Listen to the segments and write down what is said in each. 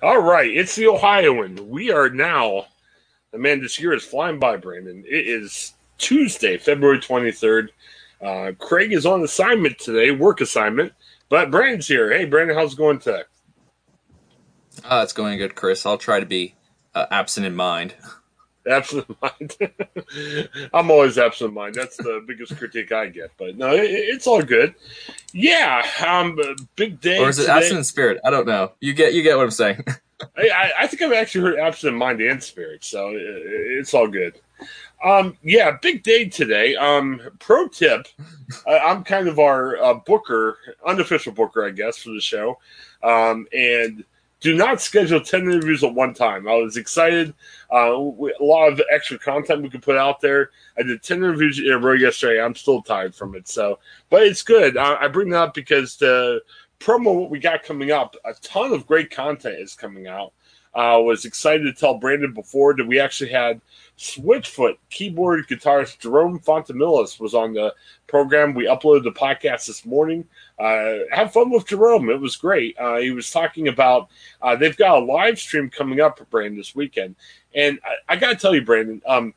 All right, it's the Ohioan. We are now, the man, this year is flying by, Brandon. It is Tuesday, February 23rd. Uh, Craig is on assignment today, work assignment, but Brandon's here. Hey, Brandon, how's it going today? Uh, it's going good, Chris. I'll try to be uh, absent in mind. Absent mind. I'm always absent mind. That's the biggest critique I get. But no, it, it's all good. Yeah, um, big day. Or is it today. absent in spirit? I don't know. You get you get what I'm saying. I, I, I think I've actually heard absent mind and spirit, so it, it's all good. Um, yeah, big day today. Um, pro tip: I, I'm kind of our uh, booker, unofficial booker, I guess, for the show. Um, and do not schedule 10 interviews at one time. I was excited. Uh, a lot of extra content we could put out there. I did 10 interviews in a row yesterday. I'm still tired from it. So, but it's good. I, I bring that up because the promo, what we got coming up, a ton of great content is coming out. I was excited to tell Brandon before that we actually had Switchfoot keyboard guitarist Jerome Fontamillas was on the program. We uploaded the podcast this morning. Uh, have fun with Jerome. It was great. Uh, he was talking about uh, they've got a live stream coming up for Brandon this weekend, and I, I got to tell you, Brandon, um,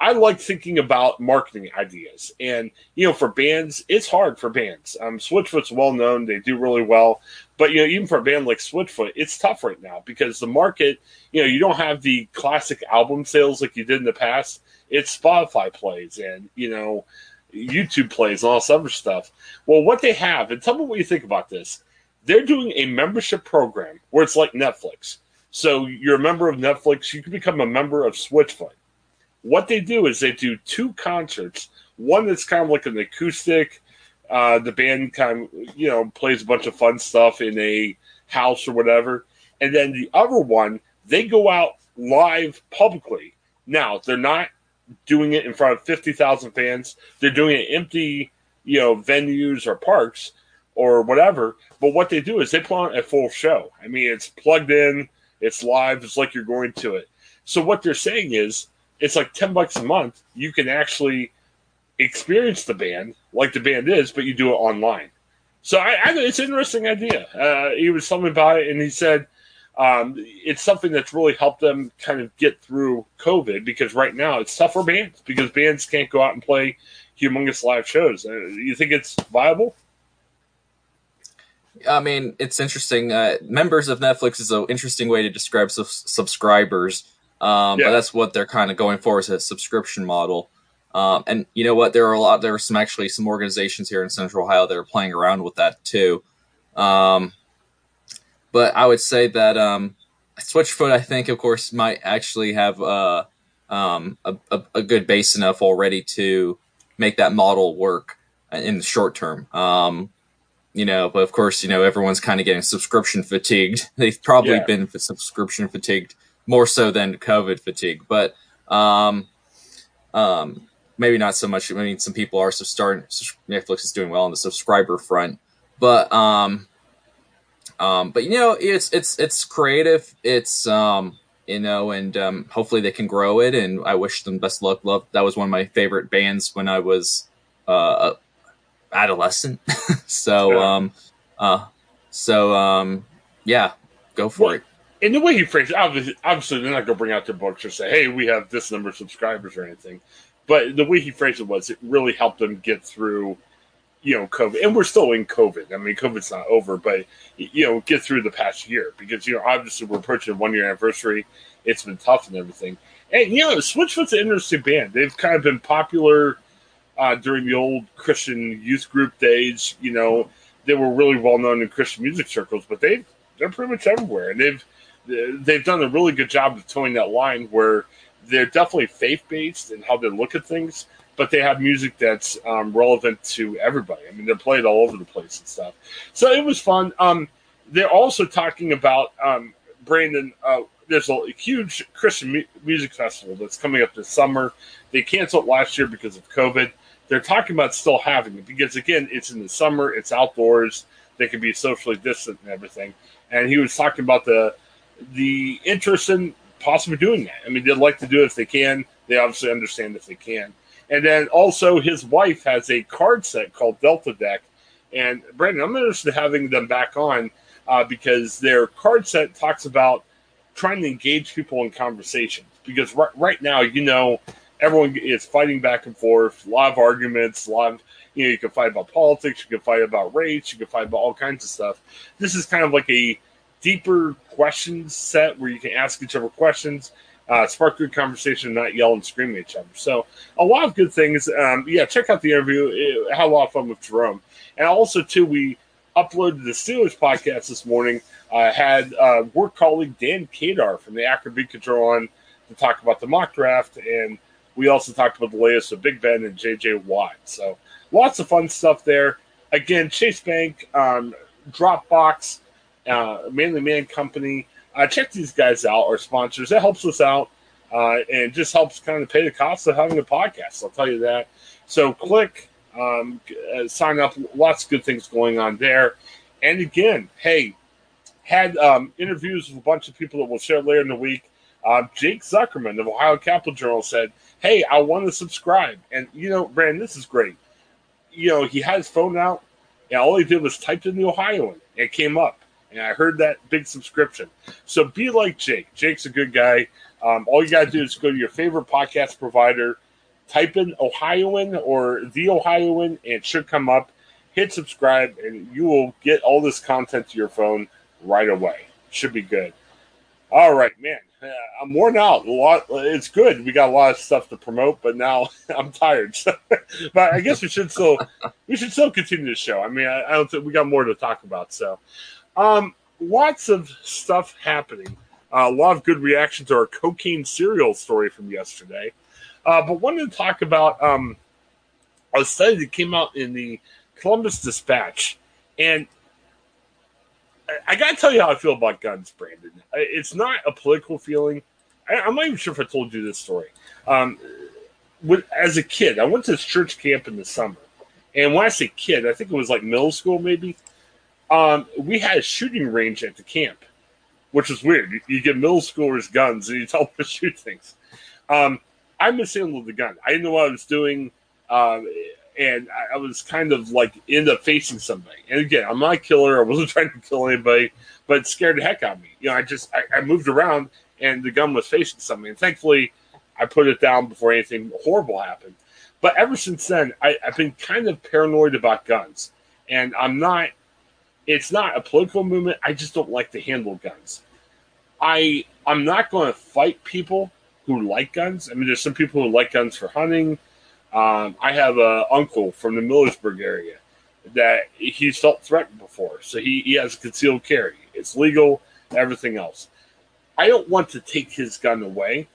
I like thinking about marketing ideas. And, you know, for bands, it's hard for bands. Um, Switchfoot's well known, they do really well. But, you know, even for a band like Switchfoot, it's tough right now because the market, you know, you don't have the classic album sales like you did in the past. It's Spotify plays and, you know, YouTube plays and all this other stuff. Well, what they have, and tell me what you think about this. They're doing a membership program where it's like Netflix. So you're a member of Netflix, you can become a member of Switchfoot what they do is they do two concerts. One that's kind of like an acoustic. Uh, the band kind of you know plays a bunch of fun stuff in a house or whatever, and then the other one they go out live publicly. Now they're not doing it in front of fifty thousand fans. They're doing it empty, you know, venues or parks or whatever. But what they do is they put on a full show. I mean, it's plugged in, it's live, it's like you're going to it. So what they're saying is it's like 10 bucks a month. You can actually experience the band like the band is, but you do it online. So I, I it's an interesting idea. Uh, he was telling me about it, and he said um, it's something that's really helped them kind of get through COVID because right now it's tough for bands because bands can't go out and play humongous live shows. Uh, you think it's viable? I mean, it's interesting. Uh, members of Netflix is an interesting way to describe su- subscribers. Um, yeah. But that's what they're kind of going for is a subscription model. Um, and you know what? There are a lot. There are some actually some organizations here in Central Ohio that are playing around with that too. Um, but I would say that um, Switchfoot, I think, of course, might actually have uh, um, a, a, a, good base enough already to make that model work in the short term. Um, you know, but of course, you know, everyone's kind of getting subscription fatigued. They've probably yeah. been subscription fatigued more so than COVID fatigue. But um, um, maybe not so much. I mean, some people are starting. Netflix is doing well on the subscriber front, but um, um, but you know, it's it's it's creative. It's um, you know, and um, hopefully they can grow it. And I wish them best luck. Love that was one of my favorite bands when I was uh, adolescent. so, yeah. um, uh, so, um, yeah, go for well, it. In the way he phrased it, obviously, obviously they're not going to bring out their books or say, hey, we have this number of subscribers or anything. But the way he phrased it was, it really helped them get through, you know, COVID. And we're still in COVID. I mean, COVID's not over, but, you know, get through the past year because, you know, obviously we're approaching one year anniversary. It's been tough and everything. And, you know, Switchfoot's an interesting band. They've kind of been popular uh, during the old Christian youth group days. You know, they were really well known in Christian music circles, but they they're pretty much everywhere, and they've they've done a really good job of towing that line where they're definitely faith based in how they look at things, but they have music that's um, relevant to everybody. I mean, they're played all over the place and stuff. So it was fun. Um, they're also talking about um, Brandon. Uh, there's a huge Christian mu- music festival that's coming up this summer. They canceled last year because of COVID. They're talking about still having it because again, it's in the summer, it's outdoors, they can be socially distant and everything. And he was talking about the the interest in possibly doing that. I mean, they'd like to do it if they can. They obviously understand if they can. And then also, his wife has a card set called Delta Deck. And Brandon, I'm interested in having them back on uh, because their card set talks about trying to engage people in conversations. Because right, right now, you know, everyone is fighting back and forth, a lot of arguments, a lot of you know, you can fight about politics, you can fight about race, you can fight about all kinds of stuff. This is kind of like a deeper questions set where you can ask each other questions, uh, spark good conversation, not yell and scream at each other. So a lot of good things. Um, yeah, check out the interview. Had a lot of fun with Jerome, and also too we uploaded the Steelers podcast this morning. I uh, had uh, work colleague Dan Kadar from the Akron Beacon Journal on to talk about the mock draft, and we also talked about the latest of Big Ben and JJ Watt. So lots of fun stuff there. Again, Chase Bank, um, Dropbox, uh, Manly Man Company. Uh, check these guys out, our sponsors. That helps us out uh, and just helps kind of pay the cost of having a podcast. I'll tell you that. So click, um, uh, sign up. Lots of good things going on there. And again, hey, had um, interviews with a bunch of people that we'll share later in the week. Uh, Jake Zuckerman of Ohio Capital Journal said, "Hey, I want to subscribe." And you know, Brandon, this is great. You know, he had his phone out, and all he did was typed in the Ohioan, and it came up and I heard that big subscription. So be like Jake. Jake's a good guy. Um, all you got to do is go to your favorite podcast provider, type in Ohioan or the Ohioan, and it should come up. Hit subscribe, and you will get all this content to your phone right away. Should be good. All right, man. Uh, I'm worn out. A lot. It's good. We got a lot of stuff to promote, but now I'm tired. but I guess we should still we should still continue the show. I mean, I, I don't think we got more to talk about. So, um, lots of stuff happening. Uh, a lot of good reaction to our cocaine cereal story from yesterday. Uh, but wanted to talk about um, a study that came out in the Columbus Dispatch. And I, got to tell you how I feel about guns, Brandon. It's not a political feeling. I, am not even sure if I told you this story. Um, as a kid, I went to this church camp in the summer. And when I say kid, I think it was like middle school, maybe um, we had a shooting range at the camp, which was weird. You, you get middle schoolers guns and you tell them to shoot things. Um, I mishandled the gun. I didn't know what I was doing, um, and I, I, was kind of like end up facing somebody. And again, I'm not a killer. I wasn't trying to kill anybody, but it scared the heck out of me. You know, I just I, I moved around and the gun was facing somebody. And thankfully, I put it down before anything horrible happened. But ever since then, I, I've been kind of paranoid about guns, and I'm not it's not a political movement. I just don't like to handle guns. I I'm not going to fight people who like guns. I mean, there's some people who like guns for hunting. Um, I have a uncle from the Millersburg area that he's felt threatened before, so he, he has a concealed carry. It's legal, everything else. I don't want to take his gun away,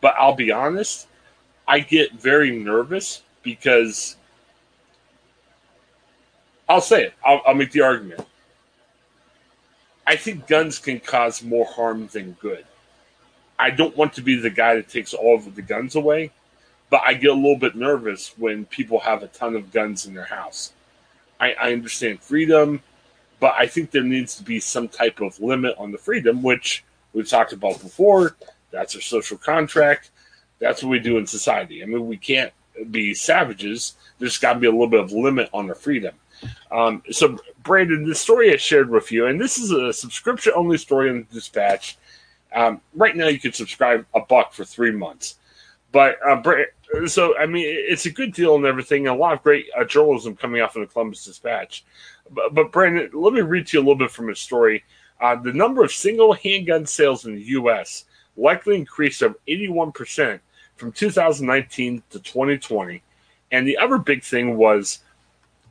but I'll be honest, I get very nervous because I'll say it. I'll, I'll make the argument. I think guns can cause more harm than good. I don't want to be the guy that takes all of the guns away, but I get a little bit nervous when people have a ton of guns in their house. I, I understand freedom, but I think there needs to be some type of limit on the freedom, which we've talked about before. That's our social contract. That's what we do in society. I mean, we can't be savages. There's got to be a little bit of limit on their freedom. Um, so, Brandon, the story I shared with you, and this is a subscription only story in the Dispatch. Um, right now, you can subscribe a buck for three months. But uh, so, I mean, it's a good deal and everything. A lot of great uh, journalism coming off from the Columbus Dispatch. But, but, Brandon, let me read to you a little bit from a story. Uh, the number of single handgun sales in the U.S. likely increased of 81% from 2019 to 2020. And the other big thing was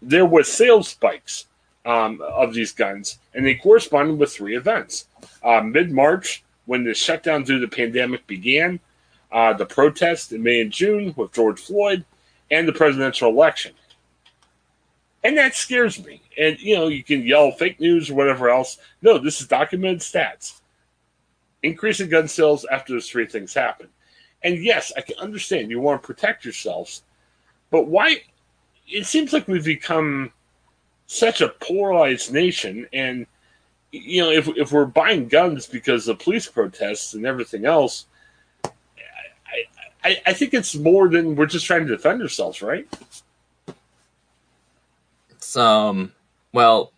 there was sales spikes um, of these guns, and they corresponded with three events. Uh, Mid March, when the shutdown due to the pandemic began, uh, the protest in May and June with George Floyd, and the presidential election. And that scares me. And, you know, you can yell fake news or whatever else. No, this is documented stats. Increasing gun sales after those three things happen. And yes, I can understand you want to protect yourselves, but why? It seems like we've become such a polarized nation, and you know, if if we're buying guns because of police protests and everything else, I, I, I think it's more than we're just trying to defend ourselves, right? It's um, well,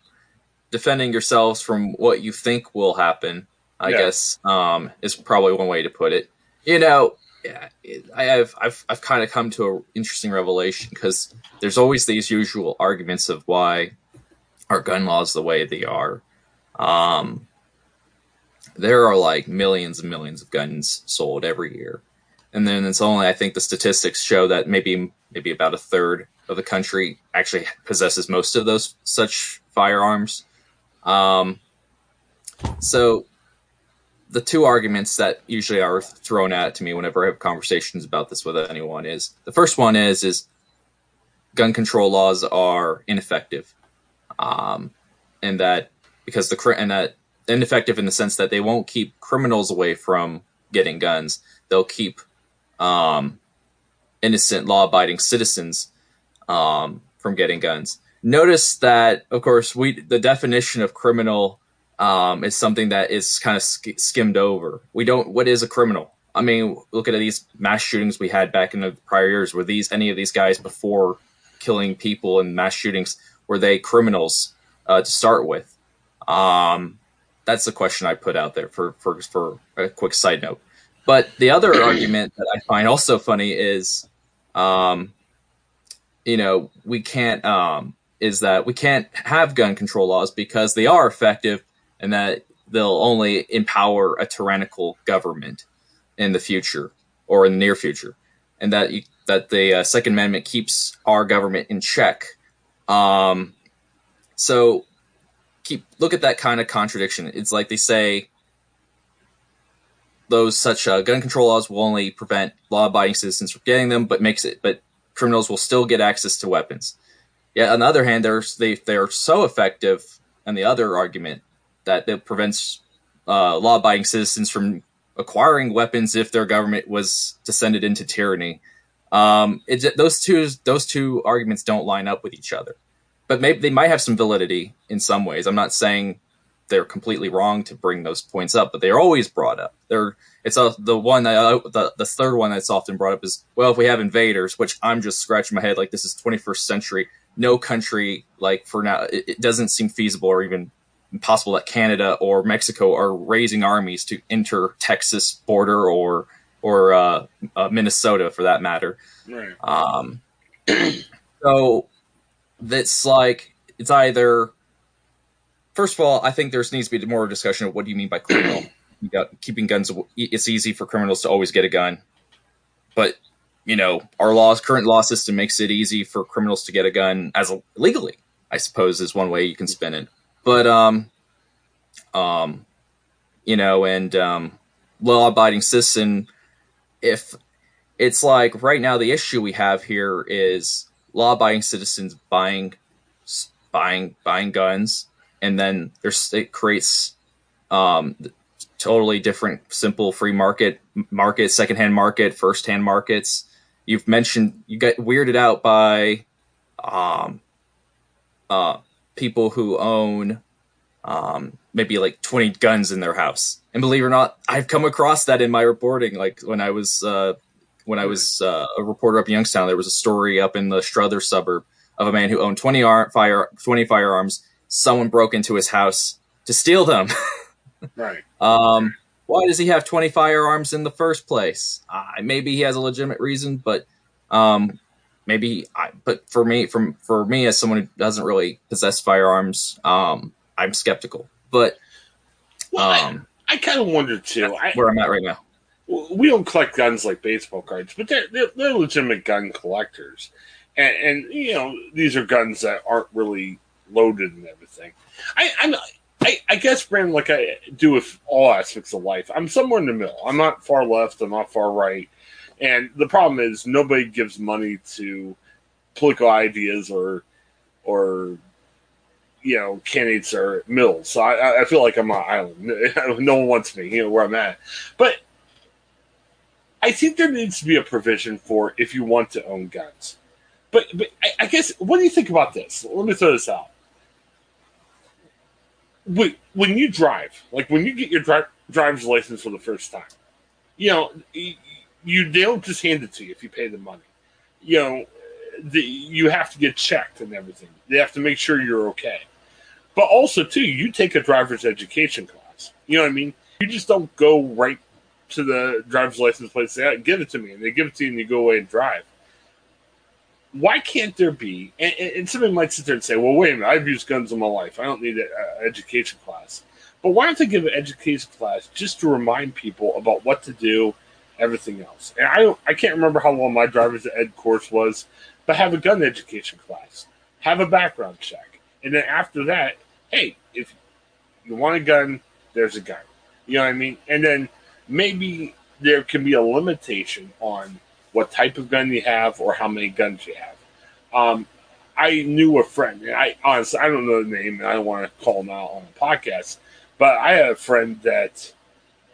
defending yourselves from what you think will happen, I yeah. guess, um, is probably one way to put it. You know, yeah, I have I've I've kind of come to an interesting revelation because there's always these usual arguments of why our gun laws the way they are. Um, there are like millions and millions of guns sold every year, and then it's only I think the statistics show that maybe maybe about a third of the country actually possesses most of those such firearms. Um, so the two arguments that usually are thrown at to me whenever I have conversations about this with anyone is the first one is is gun control laws are ineffective, um, and that because the and that ineffective in the sense that they won't keep criminals away from getting guns, they'll keep um, innocent law-abiding citizens um, from getting guns. Notice that, of course, we the definition of criminal um, is something that is kind of sk- skimmed over. We don't. What is a criminal? I mean, look at these mass shootings we had back in the prior years. Were these any of these guys before killing people in mass shootings? Were they criminals uh, to start with? Um, that's the question I put out there for for for a quick side note. But the other argument that I find also funny is, um, you know, we can't um, is that we can't have gun control laws because they are effective, and that they'll only empower a tyrannical government in the future or in the near future, and that you, that the uh, Second Amendment keeps our government in check. Um, so keep look at that kind of contradiction. It's like they say those such uh, gun control laws will only prevent law-abiding citizens from getting them, but makes it but criminals will still get access to weapons. Yet on the other hand, they're they they're so effective. And the other argument that it prevents uh, law-abiding citizens from acquiring weapons if their government was descended into tyranny. Um, it, those two those two arguments don't line up with each other, but maybe they might have some validity in some ways. I'm not saying they're completely wrong to bring those points up, but they're always brought up. They're it's a, the one that uh, the the third one that's often brought up is well, if we have invaders, which I'm just scratching my head like this is 21st century. No country like for now it, it doesn't seem feasible or even possible that Canada or Mexico are raising armies to enter Texas border or or uh, uh, Minnesota for that matter. Right. Um, so that's like it's either first of all, I think there needs to be more discussion of what do you mean by criminal. keeping guns. It's easy for criminals to always get a gun, but you know our laws, current law system makes it easy for criminals to get a gun as a, legally. I suppose is one way you can spin it. But um, um, you know, and um, law-abiding citizen. If it's like right now, the issue we have here is law-abiding citizens buying, buying, buying guns, and then there's it creates um, totally different, simple free market market, secondhand market, first-hand markets. You've mentioned you get weirded out by um, uh, people who own um, maybe like 20 guns in their house. And believe it or not, I've come across that in my reporting. Like when I was, uh, when I was uh, a reporter up in Youngstown, there was a story up in the Struthers suburb of a man who owned 20 ar- fire 20 firearms. Someone broke into his house to steal them. right. Um, why does he have 20 firearms in the first place? Uh, maybe he has a legitimate reason, but um, maybe I, but for me, from for me as someone who doesn't really possess firearms, um, I'm skeptical. But well, um, I, I kind of wonder too. I, where I'm at right now. We don't collect guns like baseball cards, but they're they're, they're legitimate gun collectors, and, and, you know these are guns that aren't really loaded and everything. I, I'm I, I guess, Brandon, like I do with all aspects of life, I'm somewhere in the middle. I'm not far left. I'm not far right. And the problem is nobody gives money to political ideas or or you know candidates or mills. So I, I feel like I'm on an island. no one wants me, you know, where I'm at. But I think there needs to be a provision for if you want to own guns. But but I, I guess what do you think about this? Let me throw this out when you drive, like when you get your dri- driver's license for the first time, you know, you they don't just hand it to you if you pay the money. You know, the, you have to get checked and everything. They have to make sure you're okay. But also, too, you take a driver's education class. You know what I mean? You just don't go right to the driver's license place, and say, give it to me, and they give it to you, and you go away and drive why can't there be? And, and, somebody might sit there and say, "Well, wait a minute, I've used guns in my life. I don't need an education class." But why don't they give an education class just to remind people about what to do, everything else? And I I can't remember how long my driver's ed course was, but have a gun education class, have a background check, and then after that, hey, if you want a gun, there's a gun. You know what I mean? And then maybe there can be a limitation on what type of gun you have or how many guns you have. Um, I knew a friend, and I honestly I don't know the name, and I don't want to call him out on the podcast, but I had a friend that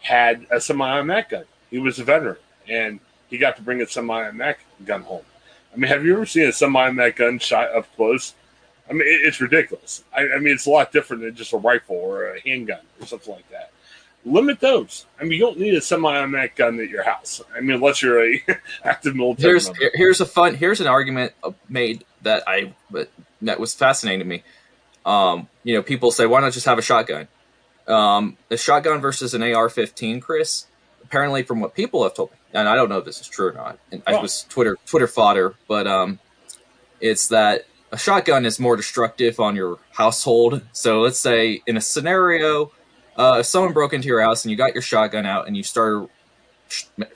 had a semi-automatic gun. He was a veteran, and he got to bring a semi-automatic gun home. I mean, have you ever seen a semi-automatic gun shot up close? I mean, it's ridiculous. I, I mean, it's a lot different than just a rifle or a handgun or something like that limit those. I mean, you don't need a semi-automatic gun at your house. I mean, unless you're a active military. Here's member. here's a fun here's an argument made that I that was fascinating to me. Um, you know, people say, why not just have a shotgun? Um, a shotgun versus an AR-15, Chris. Apparently, from what people have told me, and I don't know if this is true or not. And I was Twitter Twitter fodder, but um, it's that a shotgun is more destructive on your household. So let's say in a scenario uh, if someone broke into your house and you got your shotgun out and you started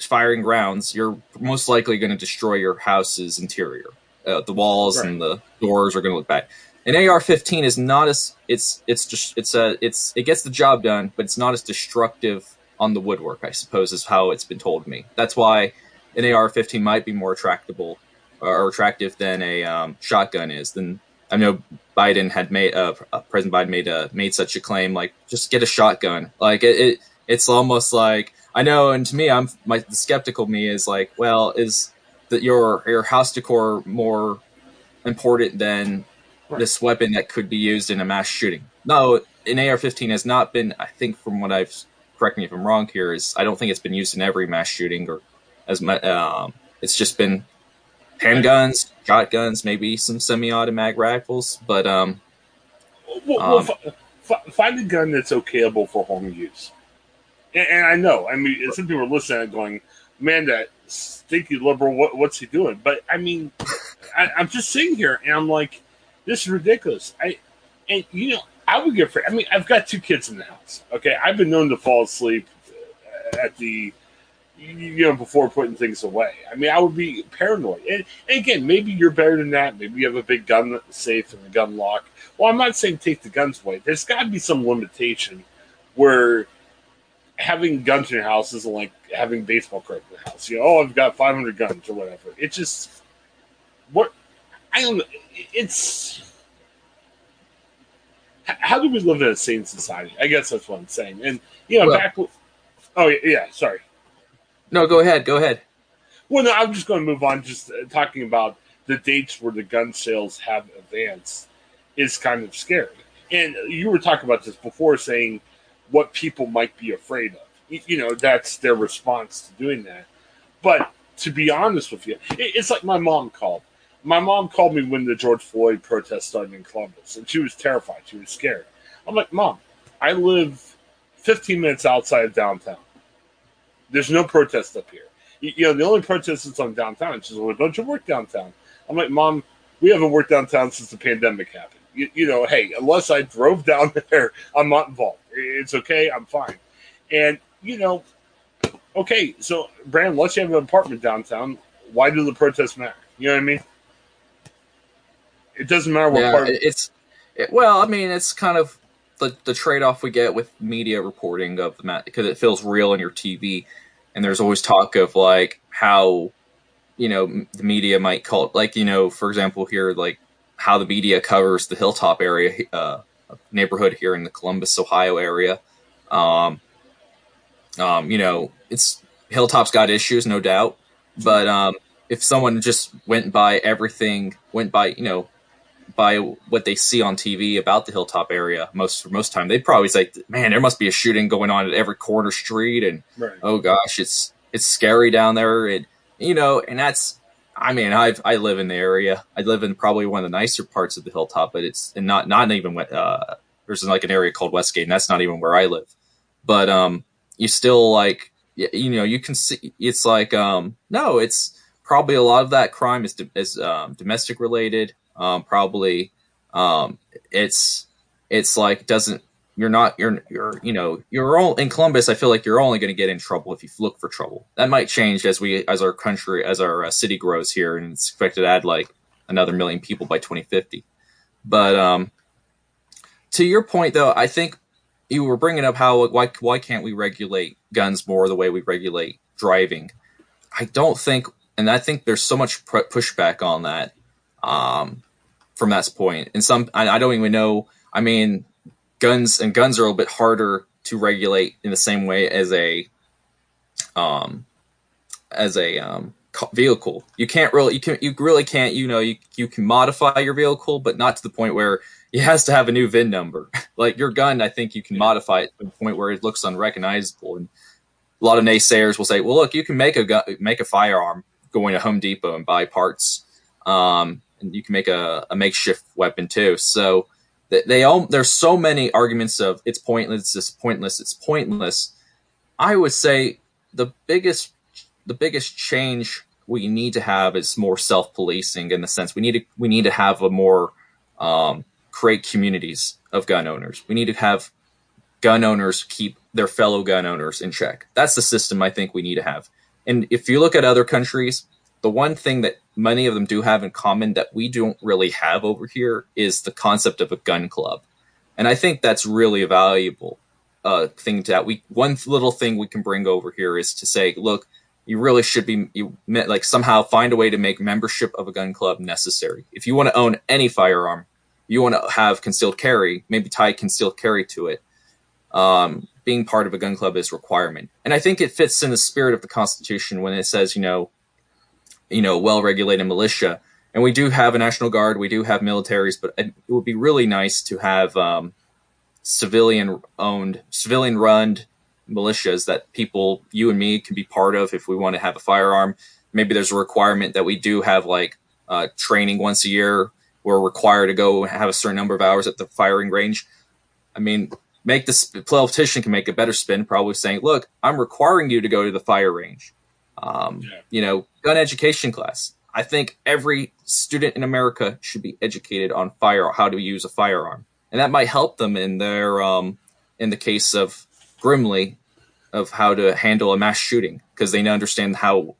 firing rounds, you're most likely going to destroy your house's interior. Uh, the walls right. and the doors are going to look bad. An AR-15 is not as it's it's just it's a it's it gets the job done, but it's not as destructive on the woodwork. I suppose is how it's been told to me. That's why an AR-15 might be more attractable or attractive than a um, shotgun is. Than I know Biden had made, uh, uh, President Biden made a, made such a claim, like just get a shotgun. Like it, it it's almost like I know, and to me, I'm my the skeptical me is like, well, is that your your house decor more important than right. this weapon that could be used in a mass shooting? No, an AR-15 has not been. I think from what I've correct me if I'm wrong here is I don't think it's been used in every mass shooting or as much. Um, it's just been handguns, shotguns, maybe some semi-automatic rifles, but um, well, um, well f- find a gun that's okayable for home use. And, and, I know, I mean, some people are listening and going, "Man, that stinky liberal, what, what's he doing?" But I mean, I, am just sitting here and I'm like, "This is ridiculous." I and you know, I would get. I mean, I've got two kids in the house. Okay, I've been known to fall asleep uh, at the you know, before putting things away. I mean, I would be paranoid. And, and, again, maybe you're better than that. Maybe you have a big gun safe and a gun lock. Well, I'm not saying take the guns away. There's got to be some limitation where having guns in your house isn't like having baseball cards in the house. You know, oh, I've got 500 guns or whatever. It just what I don't. It's how do we live in a sane society? I guess that's what I'm saying. And you know, well, back. Oh yeah, sorry. No, go ahead. Go ahead. Well, no, I'm just going to move on. Just uh, talking about the dates where the gun sales have advanced is kind of scary. And you were talking about this before, saying what people might be afraid of. You know, that's their response to doing that. But to be honest with you, it's like my mom called. My mom called me when the George Floyd protest started in Columbus, and she was terrified. She was scared. I'm like, Mom, I live 15 minutes outside of downtown. There's no protest up here. You, know, the only protest is on downtown. And she's like, don't you work downtown? I'm like, Mom, we haven't worked downtown since the pandemic happened. You, you know, hey, unless I drove down there, I'm not involved. It's okay. I'm fine. And, you know, okay, so Brandon, let's you have an apartment downtown. Why do the protests matter? You know what I mean? It doesn't matter what yeah, part. It's it, well, I mean, it's kind of the the trade off we get with media reporting of the match because it feels real on your TV, and there's always talk of like how you know the media might call it like you know for example here like how the media covers the hilltop area uh, neighborhood here in the Columbus, Ohio area. Um, um, you know, it's Hilltop's got issues, no doubt, but um, if someone just went by everything, went by you know, by what they see on TV about the Hilltop area, most most time, they'd probably say, "Man, there must be a shooting going on at every corner street," and right. oh gosh, it's it's scary down there, and you know, and that's. I mean, I I live in the area. I live in probably one of the nicer parts of the hilltop, but it's and not not even uh, there's like an area called Westgate, and that's not even where I live. But um, you still like you know you can see it's like um no it's probably a lot of that crime is is um, domestic related um probably um it's it's like doesn't you're not you're you're you know you're all in Columbus I feel like you're only going to get in trouble if you look for trouble that might change as we as our country as our uh, city grows here and it's expected to add like another million people by 2050 but um to your point though I think you were bringing up how why why can't we regulate guns more the way we regulate driving? I don't think, and I think there's so much pushback on that um, from that point. And some, I, I, don't even know. I mean, guns and guns are a little bit harder to regulate in the same way as a um, as a um, vehicle. You can't really, you can, you really can't. You know, you you can modify your vehicle, but not to the point where it has to have a new VIN number. like your gun, I think you can modify it to the point where it looks unrecognizable. And a lot of naysayers will say, "Well, look, you can make a gun, make a firearm going to Home Depot and buy parts, um, and you can make a, a makeshift weapon too." So they, they all there's so many arguments of it's pointless, it's pointless, it's pointless. I would say the biggest the biggest change we need to have is more self policing in the sense we need to we need to have a more um, create communities of gun owners. We need to have gun owners keep their fellow gun owners in check. That's the system I think we need to have. And if you look at other countries, the one thing that many of them do have in common that we don't really have over here is the concept of a gun club. And I think that's really a valuable uh, thing that we one little thing we can bring over here is to say, look, you really should be you like somehow find a way to make membership of a gun club necessary. If you want to own any firearm, you want to have concealed carry, maybe tie concealed carry to it. Um, being part of a gun club is requirement, and I think it fits in the spirit of the Constitution when it says, you know, you know, well-regulated militia. And we do have a national guard, we do have militaries, but it would be really nice to have um, civilian-owned, civilian-run militias that people, you and me, can be part of if we want to have a firearm. Maybe there's a requirement that we do have like uh, training once a year we're required to go have a certain number of hours at the firing range. I mean, make this politician can make a better spin, probably saying, "Look, I'm requiring you to go to the fire range." Um, yeah. You know, gun education class. I think every student in America should be educated on fire, how to use a firearm, and that might help them in their, um, in the case of Grimley, of how to handle a mass shooting because they understand how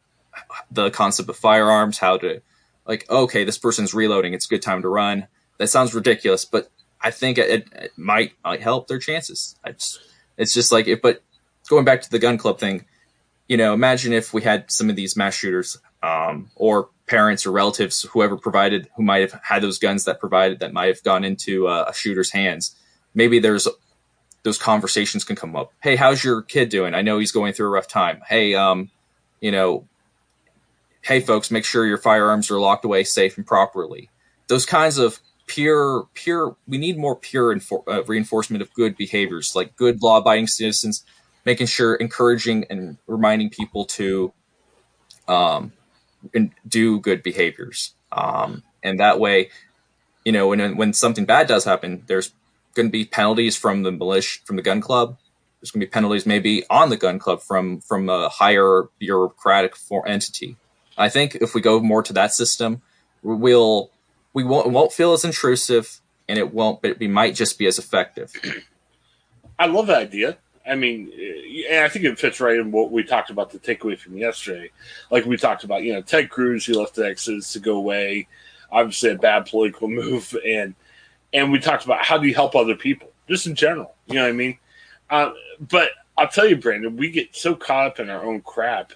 the concept of firearms, how to like, okay, this person's reloading. It's a good time to run. That sounds ridiculous, but I think it, it might, might help their chances. Just, it's just like, if, but going back to the gun club thing, you know, imagine if we had some of these mass shooters, um, or parents or relatives, whoever provided, who might have had those guns that provided, that might have gone into uh, a shooter's hands. Maybe there's those conversations can come up. Hey, how's your kid doing? I know he's going through a rough time. Hey, um, you know, hey folks, make sure your firearms are locked away safe and properly. Those kinds of pure, pure, we need more pure infor- uh, reinforcement of good behaviors, like good law abiding citizens, making sure, encouraging and reminding people to um, do good behaviors. Um, and that way, you know, when when something bad does happen, there's going to be penalties from the militia, from the gun club. There's going to be penalties maybe on the gun club from from a higher bureaucratic for entity. I think if we go more to that system, we'll we won't won't feel as intrusive, and it won't. But we might just be as effective. I love that idea. I mean, and I think it fits right in what we talked about the takeaway from yesterday. Like we talked about, you know, Ted Cruz, he left Texas to go away. Obviously, a bad political move, and and we talked about how do you help other people, just in general. You know what I mean? Uh, but I'll tell you, Brandon, we get so caught up in our own crap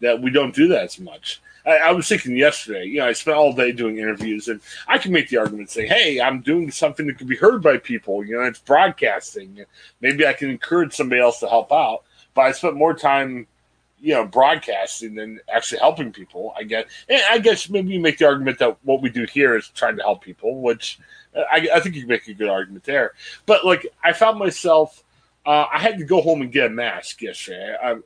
that we don't do that as much. I, I, was thinking yesterday, you know, I spent all day doing interviews, and I can make the argument, say, hey, I'm doing something that can be heard by people. You know, it's broadcasting. Maybe I can encourage somebody else to help out. But I spent more time, you know, broadcasting than actually helping people. I guess, and I guess maybe you make the argument that what we do here is trying to help people, which I, I think you can make a good argument there. But like, I found myself. Uh, I had to go home and get a mask yesterday. I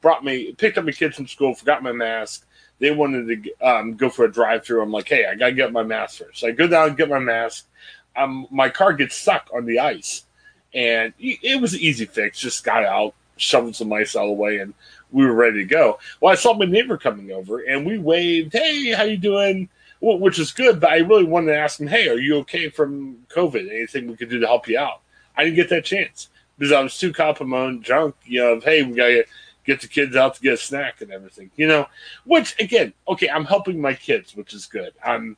brought me, picked up my kids from school, forgot my mask they wanted to um, go for a drive through. I'm like, hey, I gotta get my mask first. So I go down and get my mask. Um, my car gets stuck on the ice, and it was an easy fix. Just got out, shoveled some ice out of the way, and we were ready to go. Well, I saw my neighbor coming over, and we waved, "Hey, how you doing?" Well, which is good, but I really wanted to ask him, "Hey, are you okay from COVID? Anything we could do to help you out?" I didn't get that chance because I was too my own junk. You know, of, hey, we got get the kids out to get a snack and everything, you know. Which again, okay, I'm helping my kids, which is good. I'm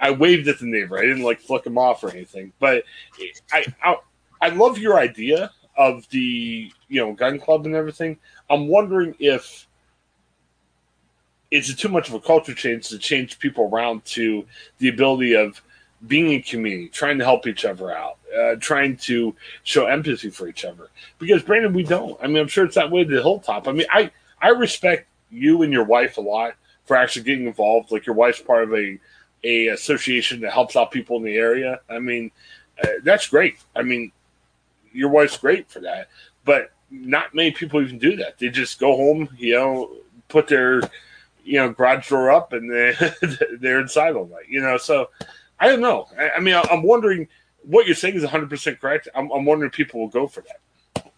I waved at the neighbor. I didn't like flick him off or anything, but I I, I love your idea of the you know gun club and everything. I'm wondering if is it too much of a culture change to change people around to the ability of being a community, trying to help each other out, uh, trying to show empathy for each other. Because Brandon, we don't. I mean, I'm sure it's that way at the hilltop. I mean, I I respect you and your wife a lot for actually getting involved. Like your wife's part of a a association that helps out people in the area. I mean, uh, that's great. I mean, your wife's great for that. But not many people even do that. They just go home, you know, put their you know garage door up, and they, they're inside all night. You know, so I don't know. I, I mean, I'm wondering what you're saying is 100 percent correct. I'm, I'm wondering if people will go for that.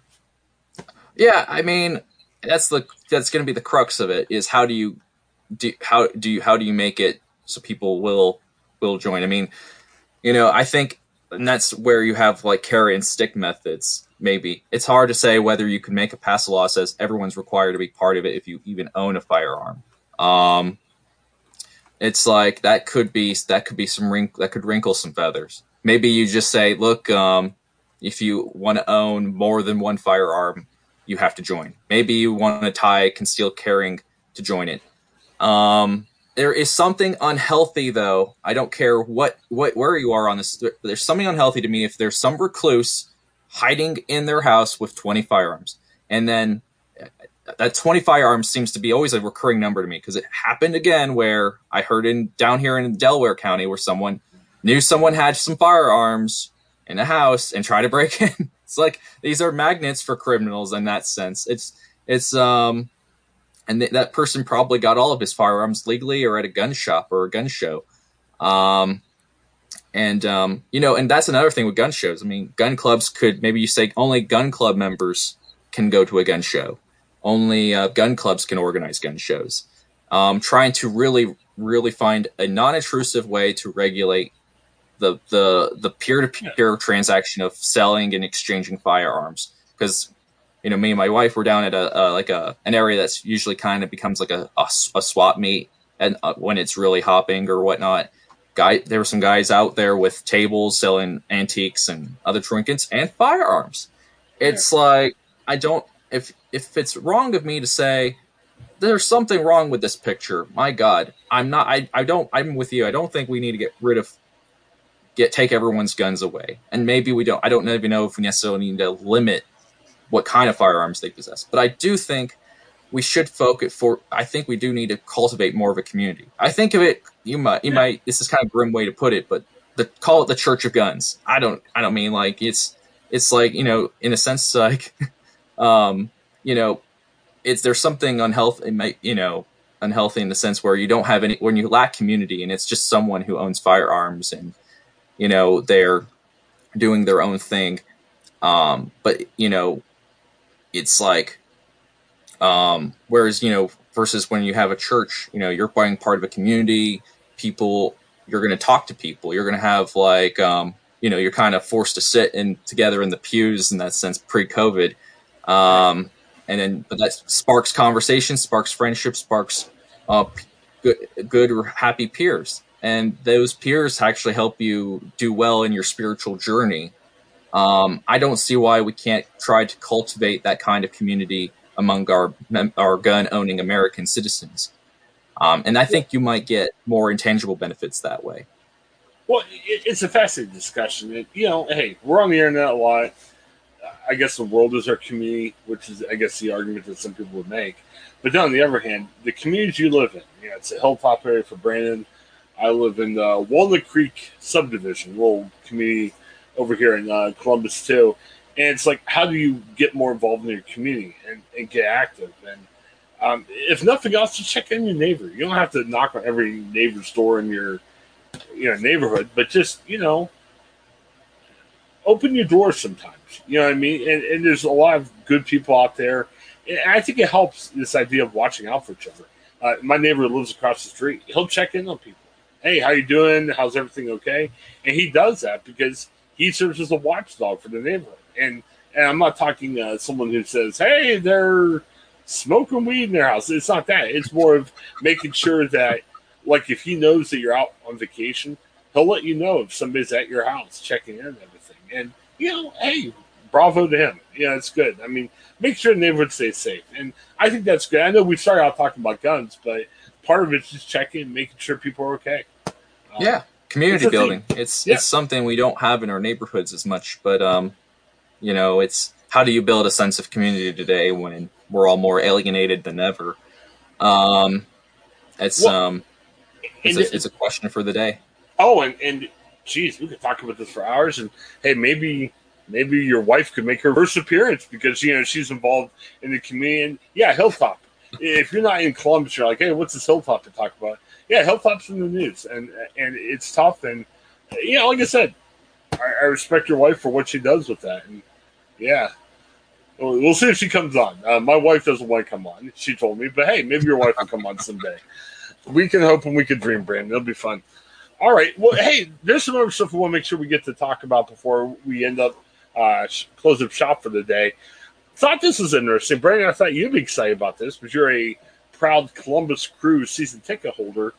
Yeah, I mean, that's the that's going to be the crux of it. Is how do you do how do you how do you make it so people will will join? I mean, you know, I think, and that's where you have like carrot and stick methods. Maybe it's hard to say whether you can make a pass law says everyone's required to be part of it if you even own a firearm. Um, it's like that could be that could be some wrinkle that could wrinkle some feathers. Maybe you just say, look, um, if you want to own more than one firearm, you have to join. Maybe you want to tie concealed carrying to join it. Um, there is something unhealthy, though. I don't care what, what where you are on this. There's something unhealthy to me if there's some recluse hiding in their house with 20 firearms, and then that 20 firearms seems to be always a recurring number to me because it happened again where I heard in down here in Delaware County where someone knew someone had some firearms in a house and tried to break in. it's like these are magnets for criminals in that sense. It's it's um and th- that person probably got all of his firearms legally or at a gun shop or a gun show. Um and um you know and that's another thing with gun shows. I mean, gun clubs could maybe you say only gun club members can go to a gun show only uh, gun clubs can organize gun shows. Um, trying to really, really find a non-intrusive way to regulate the the the peer-to-peer transaction of selling and exchanging firearms. Because you know, me and my wife were down at a, a like a an area that's usually kind of becomes like a, a, a swap meet, and uh, when it's really hopping or whatnot. Guy, there were some guys out there with tables selling antiques and other trinkets and firearms. It's yeah. like I don't if if it's wrong of me to say there's something wrong with this picture, my God, I'm not. I I don't. I'm with you. I don't think we need to get rid of get take everyone's guns away, and maybe we don't. I don't even know if we necessarily need to limit what kind of firearms they possess, but I do think we should focus for. I think we do need to cultivate more of a community. I think of it. You might. You yeah. might. This is kind of grim way to put it, but the call it the Church of Guns. I don't. I don't mean like it's. It's like you know, in a sense, like um, you know, it's there's something unhealthy. You know, unhealthy in the sense where you don't have any when you lack community and it's just someone who owns firearms and you know they're doing their own thing um, but you know it's like um, whereas you know versus when you have a church you know you're being part of a community people you're going to talk to people you're going to have like um, you know you're kind of forced to sit in together in the pews in that sense pre-covid um, and then but that sparks conversation, sparks friendship, sparks uh, good, good, happy peers, and those peers actually help you do well in your spiritual journey. Um, I don't see why we can't try to cultivate that kind of community among our our gun owning American citizens, um, and I think you might get more intangible benefits that way. Well, it's a fascinating discussion. you know, hey, we're on the internet a lot I guess the world is our community, which is, I guess, the argument that some people would make. But then on the other hand, the communities you live in, you know, it's a hilltop area for Brandon. I live in the Walnut Creek subdivision, little community over here in uh, Columbus too. And it's like, how do you get more involved in your community and, and get active? And um, if nothing else, just check in your neighbor. You don't have to knock on every neighbor's door in your you know neighborhood, but just you know, open your doors sometimes. You know what I mean? And, and there's a lot of good people out there. And I think it helps this idea of watching out for each other. Uh, my neighbor lives across the street. He'll check in on people. Hey, how you doing? How's everything okay? And he does that because he serves as a watchdog for the neighborhood. And and I'm not talking uh, someone who says, "Hey, they're smoking weed in their house." It's not that. It's more of making sure that, like, if he knows that you're out on vacation, he'll let you know if somebody's at your house checking in everything. And you know, hey, bravo to him. Yeah, it's good. I mean, make sure the neighborhood stays safe, and I think that's good. I know we started out talking about guns, but part of it's just checking, making sure people are okay. Um, yeah, community it's building. It's yeah. it's something we don't have in our neighborhoods as much, but um, you know, it's how do you build a sense of community today when we're all more alienated than ever? Um, it's well, um, it's a, it's a question for the day. Oh, and and geez, we could talk about this for hours. And hey, maybe maybe your wife could make her first appearance because you know she's involved in the community. And yeah, Hilltop. if you're not in Columbus, you're like, hey, what's this Hilltop to talk about? Yeah, Hilltop's in the news, and and it's tough. And you know, like I said, I, I respect your wife for what she does with that. And yeah, we'll see if she comes on. Uh, my wife doesn't want to come on. She told me, but hey, maybe your wife will come on someday. We can hope and we can dream, Brandon. It'll be fun. All right. Well, hey, there's some other stuff we want to make sure we get to talk about before we end up uh, close up shop for the day. Thought this was interesting, Brandon. I thought you'd be excited about this but you're a proud Columbus Crew season ticket holder.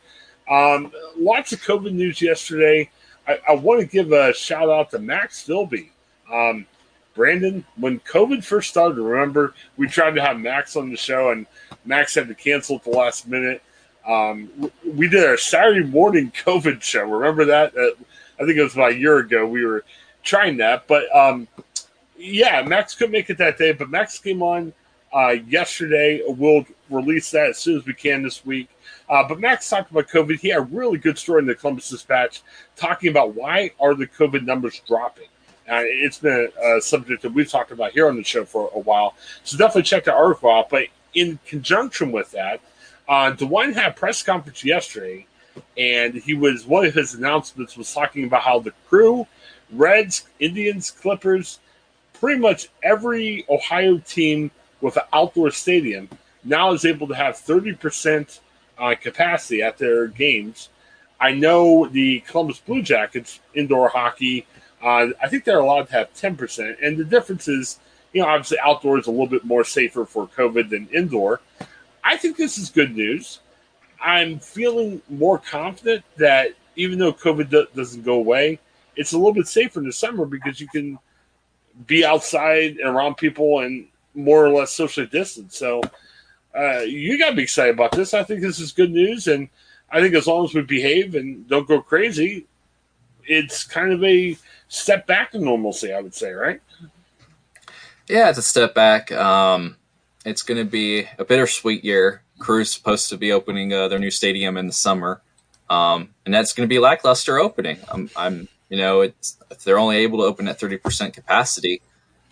Um, lots of COVID news yesterday. I, I, want to give a shout out to Max Filby. Um, Brandon, when COVID first started, remember we tried to have Max on the show, and Max had to cancel at the last minute. Um, we did our Saturday morning COVID show. Remember that? Uh, I think it was about a year ago. We were trying that, but um, yeah, Max couldn't make it that day. But Max came on uh, yesterday. We'll release that as soon as we can this week. Uh, but Max talked about COVID. He had a really good story in the Columbus Dispatch talking about why are the COVID numbers dropping. Uh, it's been a, subject that we've talked about here on the show for a while. So definitely check the article out. But in conjunction with that, uh, DeWine had a press conference yesterday, and he was one of his announcements was talking about how the crew, Reds, Indians, Clippers, pretty much every Ohio team with an outdoor stadium now is able to have 30% uh, capacity at their games. I know the Columbus Blue Jackets indoor hockey, uh, I think they're allowed to have 10%. And the difference is, you know, obviously outdoor is a little bit more safer for COVID than indoor. I think this is good news. I'm feeling more confident that even though COVID do- doesn't go away, it's a little bit safer in the summer because you can be outside and around people and more or less socially distance. So uh, you got to be excited about this. I think this is good news, and I think as long as we behave and don't go crazy, it's kind of a step back to normalcy. I would say, right? Yeah, it's a step back. Um, it's going to be a bittersweet year. Crew's supposed to be opening uh, their new stadium in the summer, um, and that's going to be lackluster opening. I'm, I'm, you know, it's they're only able to open at thirty percent capacity,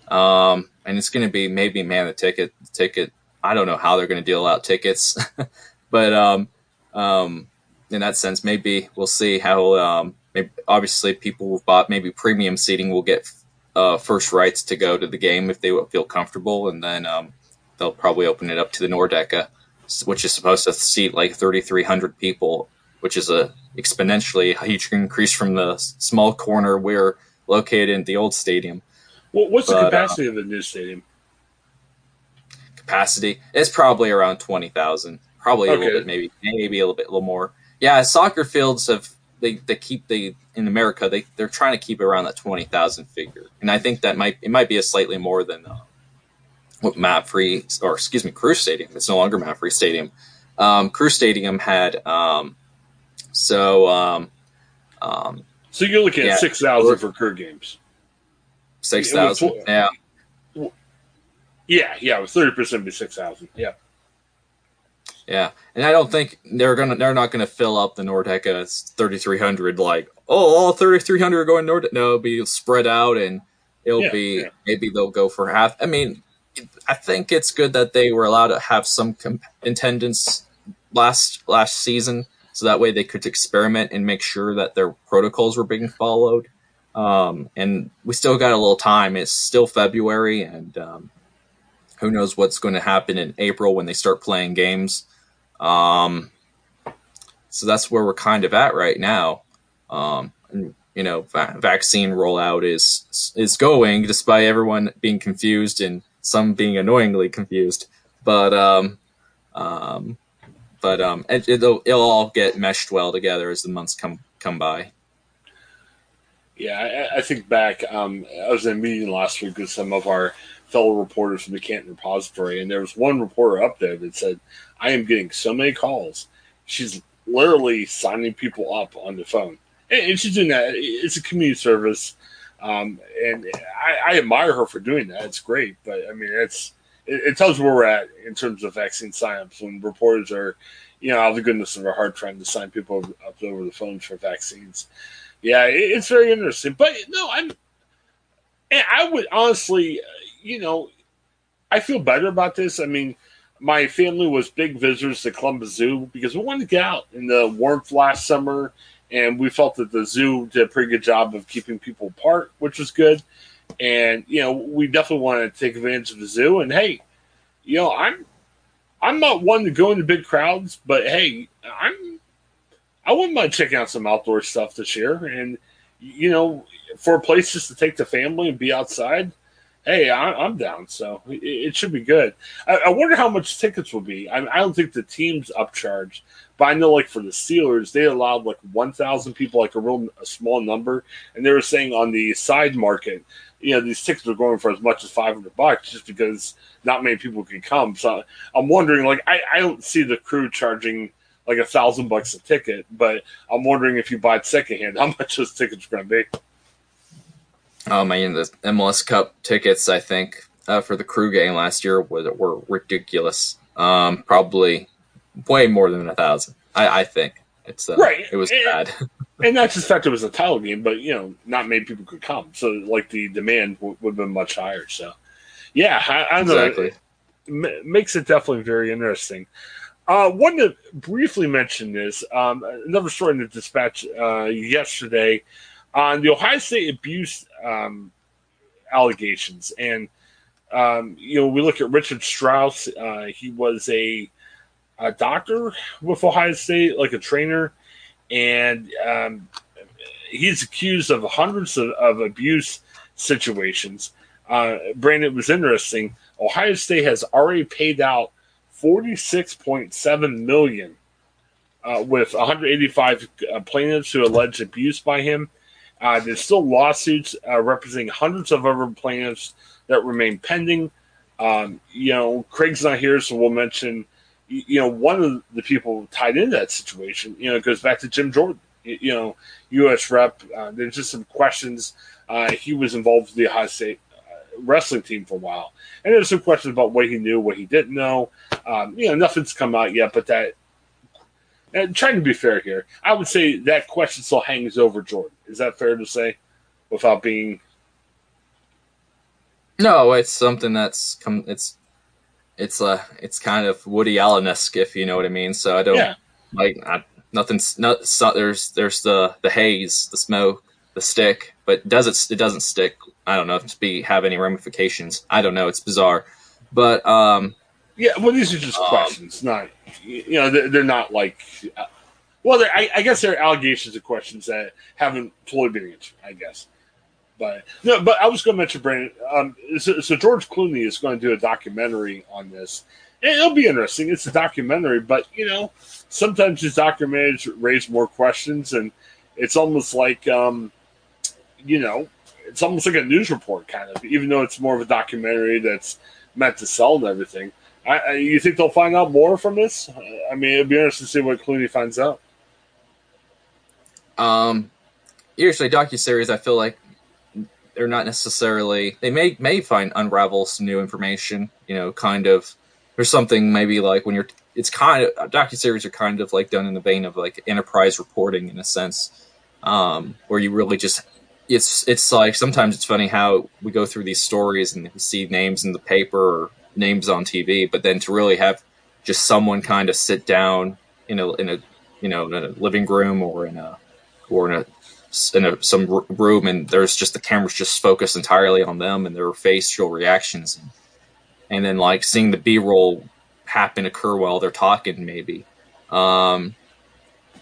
um, and it's going to be maybe man the ticket ticket. I don't know how they're going to deal out tickets. but um, um, in that sense, maybe we'll see how. Um, maybe, obviously, people who've bought maybe premium seating will get uh, first rights to go to the game if they feel comfortable, and then um, they'll probably open it up to the Nordecke, which is supposed to seat like 3,300 people, which is a exponentially huge increase from the small corner we're located in the old stadium. Well, what's but, the uh, capacity uh, of the new stadium? Capacity? It's probably around 20,000. Probably okay. a little bit, maybe maybe a little bit, a little more. Yeah, soccer fields have they, they keep the in America they they're trying to keep around that twenty thousand figure, and I think that might it might be a slightly more than uh, MAPFRE or excuse me Crew Stadium. It's no longer MAPFRE Stadium. Um, Crew Stadium had um, so um, um, so you're looking yeah, at six thousand for Crew games. Six thousand, yeah. Yeah, yeah, thirty percent be six thousand. Yeah. Yeah, and I don't think they're gonna they're not gonna fill up the Nordecke thirty three hundred like oh all thirty three hundred are going Nord. No, it'll be spread out and it'll yeah, be yeah. maybe they'll go for half. I mean, I think it's good that they were allowed to have some comp- attendance last last season, so that way they could experiment and make sure that their protocols were being followed. Um, and we still got a little time. It's still February, and um, who knows what's going to happen in April when they start playing games. Um, so that's where we're kind of at right now. Um, and, you know, va- vaccine rollout is is going despite everyone being confused and some being annoyingly confused. But um, um, but um, it, will it'll all get meshed well together as the months come come by. Yeah, I, I think back. Um, I was in a meeting last week with some of our fellow reporters from the Canton Repository, and there was one reporter up there that said, "I am getting so many calls. She's literally signing people up on the phone, and, she's doing that. It's a community service, um, and I, I, admire her for doing that. It's great, but I mean, it's it, it tells where we're at in terms of vaccine signups when reporters are, you know, out of the goodness of their heart trying to sign people up over the phone for vaccines. Yeah, it, it's very interesting, but no, I'm. and I would honestly, you know, I feel better about this. I mean, my family was big visitors to Columbus Zoo because we wanted to get out in the warmth last summer, and we felt that the zoo did a pretty good job of keeping people apart, which was good. And you know, we definitely want to take advantage of the zoo. And hey, you know, I'm I'm not one to go into big crowds, but hey, I'm I wouldn't mind checking out some outdoor stuff this year. And you know, for a place just to take the family and be outside, hey, I, am down. So it, should be good. I, wonder how much tickets will be. I, don't think the team's upcharged, but I know like for the Steelers, they allowed like 1,000 people, like a real a small number, and they were saying on the side market, you know, these tickets are going for as much as 500 bucks just because not many people can come. So I'm wondering, like, I, I don't see the crew charging like a thousand bucks a ticket, but I'm wondering if you buy it secondhand, how much those tickets are going to be. Oh man, the MLS Cup tickets I think uh, for the crew game last year were, were ridiculous. Um, probably way more than a thousand. I, I think it's uh, right. It was and, bad, and that's just fact it was a title game, but you know, not many people could come, so like the demand w- would have been much higher. So, yeah, I, I exactly. know. It makes it definitely very interesting. Uh, one to briefly mention this, um, another story in the dispatch uh, yesterday on the Ohio State abuse um, allegations. And, um, you know, we look at Richard Strauss. Uh, he was a, a, doctor with Ohio State, like a trainer. And um, he's accused of hundreds of, of abuse situations. Uh, Brandon, it was interesting. Ohio State has already paid out 46.7 million uh, with 185 uh, plaintiffs who allege abuse by him. Uh, there's still lawsuits uh, representing hundreds of other plaintiffs that remain pending. Um, you know, Craig's not here, so we'll mention. You know, one of the people tied into that situation. You know, it goes back to Jim Jordan. You know, U.S. rep. Uh, there's just some questions. Uh, he was involved with the Ohio State uh, wrestling team for a while, and there's some questions about what he knew, what he didn't know. Um, you know, nothing's come out yet, but that and trying to be fair here, I would say that question still hangs over Jordan. Is that fair to say, without being? No, it's something that's come. It's it's uh it's kind of Woody Allen esque, if you know what I mean. So I don't yeah. like I, nothing's not so, there's there's the the haze, the smoke, the stick, but does it it doesn't stick. I don't know if it be have any ramifications. I don't know. It's bizarre, but um, yeah. Well, these are just um, questions, not you know they're, they're not like. Uh, well, I, I guess they're allegations of questions that haven't fully been answered. I guess. But no, but I was going to mention Brandon. Um, so, so, George Clooney is going to do a documentary on this. And it'll be interesting. It's a documentary, but you know, sometimes these documentaries raise more questions, and it's almost like, um, you know, it's almost like a news report kind of. Even though it's more of a documentary that's meant to sell and everything. I, I, you think they'll find out more from this? I mean, it'd be interesting to see what Clooney finds out. Um, usually docu series, I feel like they're not necessarily they may may find unravel some new information you know kind of there's something maybe like when you're it's kind of docu series are kind of like done in the vein of like enterprise reporting in a sense um, where you really just it's it's like sometimes it's funny how we go through these stories and we see names in the paper or names on TV, but then to really have just someone kind of sit down in a in a you know in a living room or in a or in a in a, some room and there's just the cameras just focused entirely on them and their facial reactions. And, then like seeing the b-roll happen occur while they're talking maybe. Um,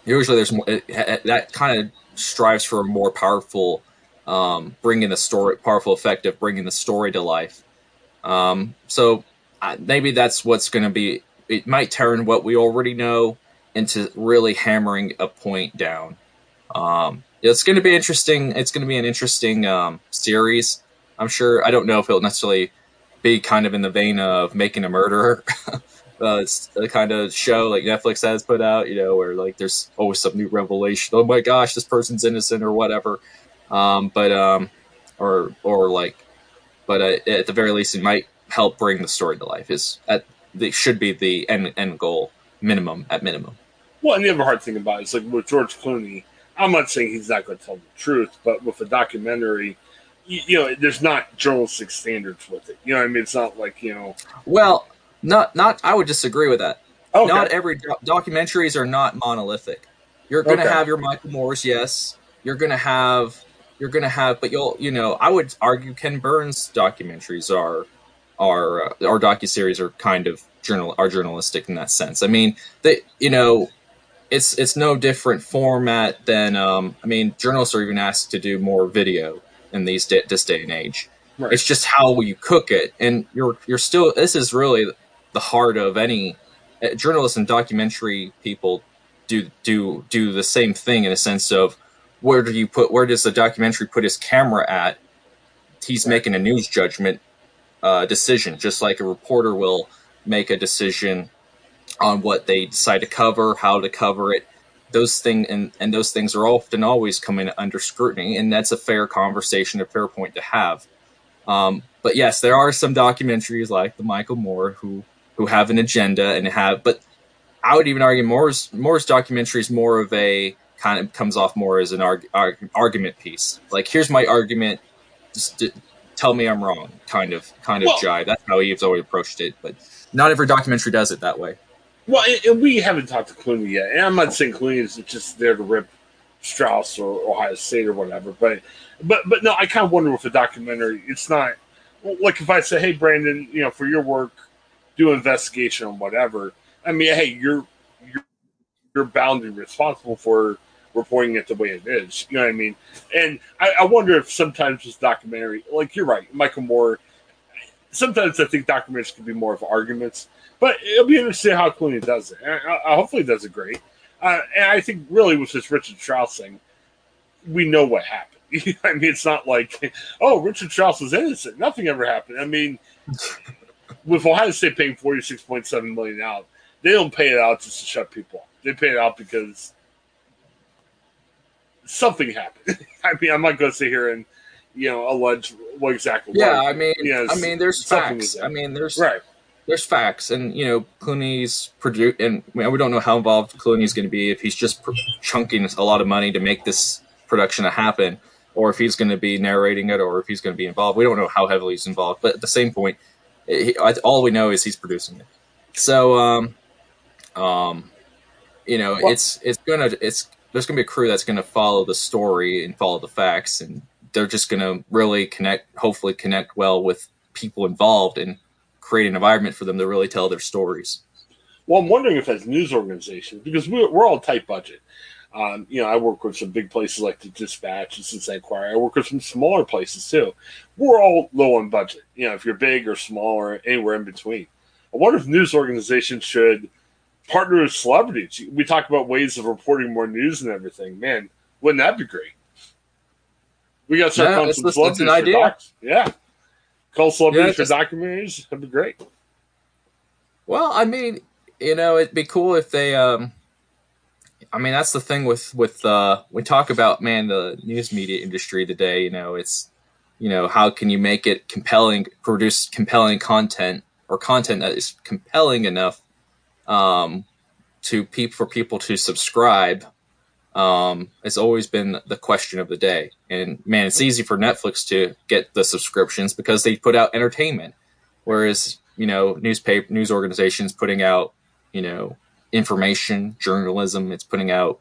usually there's more it, it, that kind of strives for a more powerful um, bringing the story powerful effect of bringing the story to life. Um, so maybe that's what's going to be it might turn what we already know into really hammering a point down um, it's going to be interesting. It's going to be an interesting um, series. I'm sure. I don't know if it'll necessarily be kind of in the vein of making a murderer. uh, it's the kind of show like Netflix has put out, you know, where like there's always some new revelation. Oh my gosh, this person's innocent or whatever. Um, but um, or or like, but uh, at the very least, it might help bring the story to life. Is at the should be the end end goal minimum at minimum. Well, and the other hard thing about it is like with George Clooney I'm not saying he's not going to tell the truth, but with a documentary, you, you, know, there's not journalistic standards with it. You know, I mean, it's not like you know. Well, not not. I would disagree with that. Okay. Not every do- documentaries are not monolithic. You're going to okay. have your Michael Moores, yes. You're going to have you're going to have, but you'll you know, I would argue Ken Burns documentaries are are uh, our docu series are kind of journal are journalistic in that sense. I mean, they you know it's it's no different format than um, I mean journalists are even asked to do more video in these day, this day and age. Right. It's just how you cook it, and you're you're still. This is really the heart of any uh, journalists and documentary people do do do the same thing in a sense of where do you put where does the documentary put his camera at? He's making a news judgment uh, decision, just like a reporter will make a decision on what they decide to cover, how to cover it. Those things and, and those things are often always coming under scrutiny, and that's a fair conversation, a fair point to have. Um, but yes, there are some documentaries like the Michael Moore who who have an agenda and have, but I would even argue Moore's Moore's documentary is more of a kind of comes off more as an arg, arg, argument piece. Like here's my argument, just tell me I'm wrong, kind of kind of well, jive. That's how he's always approached it, but not every documentary does it that way. Well, and we haven't talked to Clooney yet, and I'm not saying Clooney is just there to rip Strauss or Ohio State or whatever, but but but no, I kind of wonder with a documentary, it's not like if I say, hey, Brandon, you know, for your work, do investigation on whatever. I mean, hey, you're you're you're bound and responsible for reporting it the way it is. You know what I mean? And I, I wonder if sometimes this documentary, like you're right, Michael Moore. Sometimes I think documentaries can be more of arguments but it'll be interesting how Clooney does it. I, I, hopefully, does it great. Uh, and I think really with this Richard Strauss thing, we know what happened. I mean, it's not like, oh, Richard Strauss was innocent. Nothing ever happened. I mean, with Ohio State paying forty six point seven million out, they don't pay it out just to shut people up. They pay it out because something happened. I mean, I'm not going to sit here and you know allege what exactly. Yeah, I mean, I mean, there's facts. I mean, there's right there's facts, and you know Clooney's produce, and we don't know how involved Clooney's going to be if he's just chunking a lot of money to make this production to happen, or if he's going to be narrating it, or if he's going to be involved. We don't know how heavily he's involved, but at the same point, He, all we know is he's producing it. So, um, um, you know, well, it's it's gonna it's there's gonna be a crew that's gonna follow the story and follow the facts, and they're just gonna really connect, hopefully connect well with people involved and create an environment for them to really tell their stories. Well, I'm wondering if as news organizations, because we're, we're all tight budget. Um, you know, I work with some big places like the Dispatch and Cincinnati Enquirer. I work with some smaller places too. We're all low on budget. You know, if you're big or small or anywhere in between. I wonder if news organizations should partner with celebrities. We talk about ways of reporting more news and everything. Man, wouldn't that be great? We got to start yeah, calling some celebrities for idea. docs. Yeah. Call celebrities yeah, for documentaries. That'd be great. Well, I mean, you know, it'd be cool if they um I mean, that's the thing with with uh, we talk about man the news media industry today. You know, it's you know how can you make it compelling, produce compelling content or content that is compelling enough um, to people for people to subscribe. Um, it's always been the question of the day. And man, it's easy for Netflix to get the subscriptions because they put out entertainment, whereas you know newspaper news organizations putting out you know information journalism. It's putting out,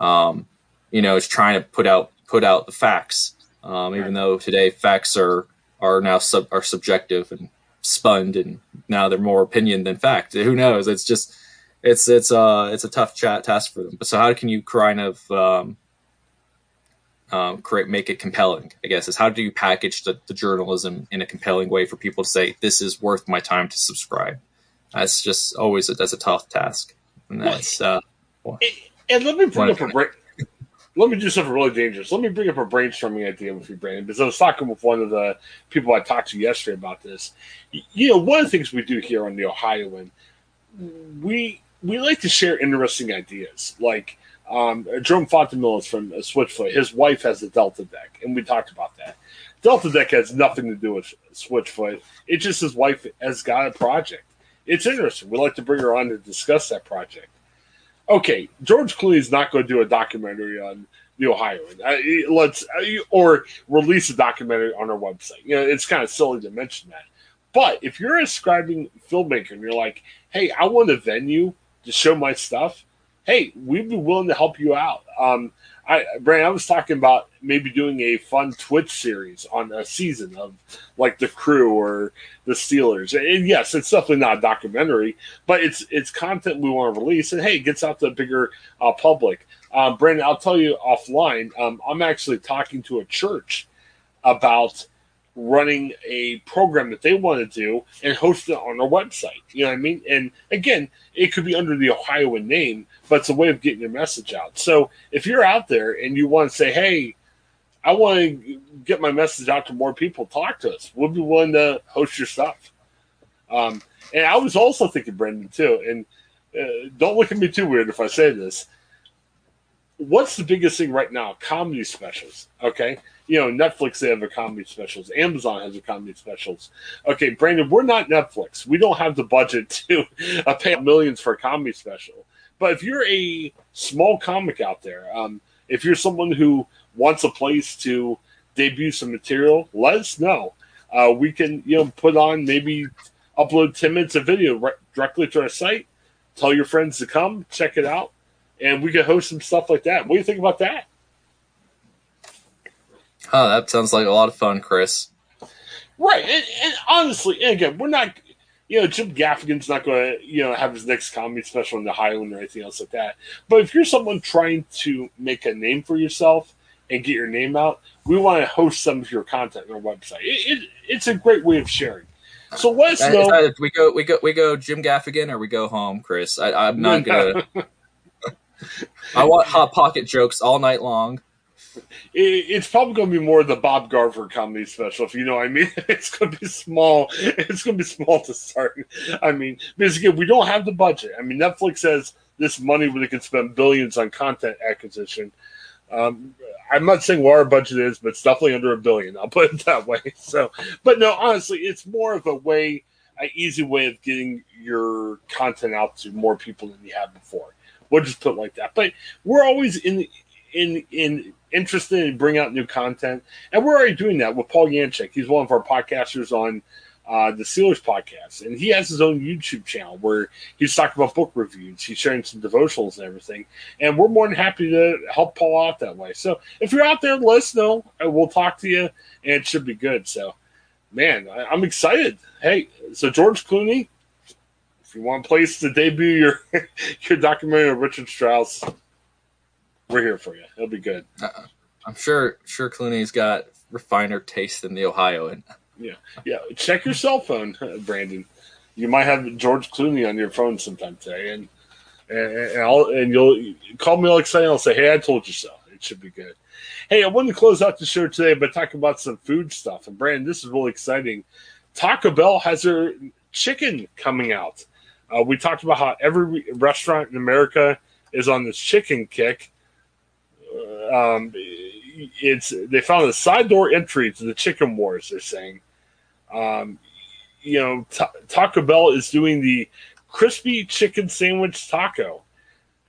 um, you know, it's trying to put out put out the facts. Um, even though today facts are are now sub, are subjective and spun, and now they're more opinion than fact. Who knows? It's just it's it's uh it's a tough chat task for them. But so how can you kind of um, um, create make it compelling? I guess is how do you package the, the journalism in a compelling way for people to say this is worth my time to subscribe? That's just always a, that's a tough task. And that's uh, and, and let me bring up a break. Let me do something really dangerous. Let me bring up a brainstorming idea with you, Brandon, because I was talking with one of the people I talked to yesterday about this. You know, one of the things we do here on the Ohioan, we we like to share interesting ideas. Like um, Jerome Fontamillas is from Switchfoot. His wife has a Delta deck, and we talked about that. Delta deck has nothing to do with Switchfoot. It's just his wife has got a project it's interesting. We'd like to bring her on to discuss that project. Okay, George Clooney is not going to do a documentary on the Ohioan. Uh, let's uh, or release a documentary on our website. You know, it's kind of silly to mention that. But if you're a scribing filmmaker and you're like, "Hey, I want a venue to show my stuff," hey, we'd be willing to help you out. Um, I, Brandon, I was talking about maybe doing a fun Twitch series on a season of like the crew or the Steelers. And yes, it's definitely not a documentary, but it's it's content we want to release. And hey, it gets out to a bigger uh, public. Um, Brandon, I'll tell you offline. Um, I'm actually talking to a church about running a program that they want to do and host it on our website. You know what I mean? And again, it could be under the Ohioan name, but it's a way of getting your message out. So if you're out there and you want to say, hey, I want to get my message out to more people, talk to us. We'll be willing to host your stuff. Um, and I was also thinking, Brendan, too, and uh, don't look at me too weird if I say this. What's the biggest thing right now? Comedy specials. Okay you know, Netflix they have a comedy specials. Amazon has a comedy specials. Okay, Brandon, we're not Netflix. We don't have the budget to uh, pay millions for a comedy special. But if you're a small comic out there, um, if you're someone who wants a place to debut some material, let us know. Uh, we can, you know, put on maybe upload 10 minutes of video re- directly to our site. Tell your friends to come, check it out, and we can host some stuff like that. What do you think about that? Oh, that sounds like a lot of fun, Chris. Right, and, and honestly, and again, we're not, you know, Jim Gaffigan's not going to, you know, have his next comedy special in the Ohioan or anything else like that. But if you're someone trying to make a name for yourself and get your name out, we want to host some of your content on our website. It, it, it's a great way of sharing. So let us uh, know. Uh, we go, we go, we go, Jim Gaffigan, or we go home, Chris. I, am not gonna. I want hot pocket jokes all night long it's probably going to be more the Bob Garver comedy special, if you know what I mean. It's going to be small. It's going to be small to start. I mean, because again, we don't have the budget. I mean, Netflix has this money where they can spend billions on content acquisition. Um, I'm not saying what our budget is, but it's definitely under a billion. I'll put it that way. So, but no, honestly, it's more of a way, an easy way of getting your content out to more people than you have before. We'll just put it like that. But we're always in in in interested in bringing out new content, and we're already doing that with Paul Yanchek. He's one of our podcasters on uh, the Steelers podcast, and he has his own YouTube channel where he's talking about book reviews. He's sharing some devotionals and everything, and we're more than happy to help Paul out that way. So if you're out there, let us know, we'll talk to you, and it should be good. So, man, I, I'm excited. Hey, so George Clooney, if you want a place to debut your your documentary of Richard Strauss, we're here for you. It'll be good. Uh-uh. I'm sure sure Clooney's got refiner taste than the Ohioan. Yeah, yeah. Check your cell phone, Brandon. You might have George Clooney on your phone sometime today, and and, and, I'll, and you'll call me all excited. I'll say, "Hey, I told you so." It should be good. Hey, I wanted to close out the show today by talking about some food stuff. And Brandon, this is really exciting. Taco Bell has their chicken coming out. Uh, we talked about how every restaurant in America is on this chicken kick. Um, it's they found a side door entry to the chicken wars. They're saying, um, you know, ta- Taco Bell is doing the crispy chicken sandwich taco.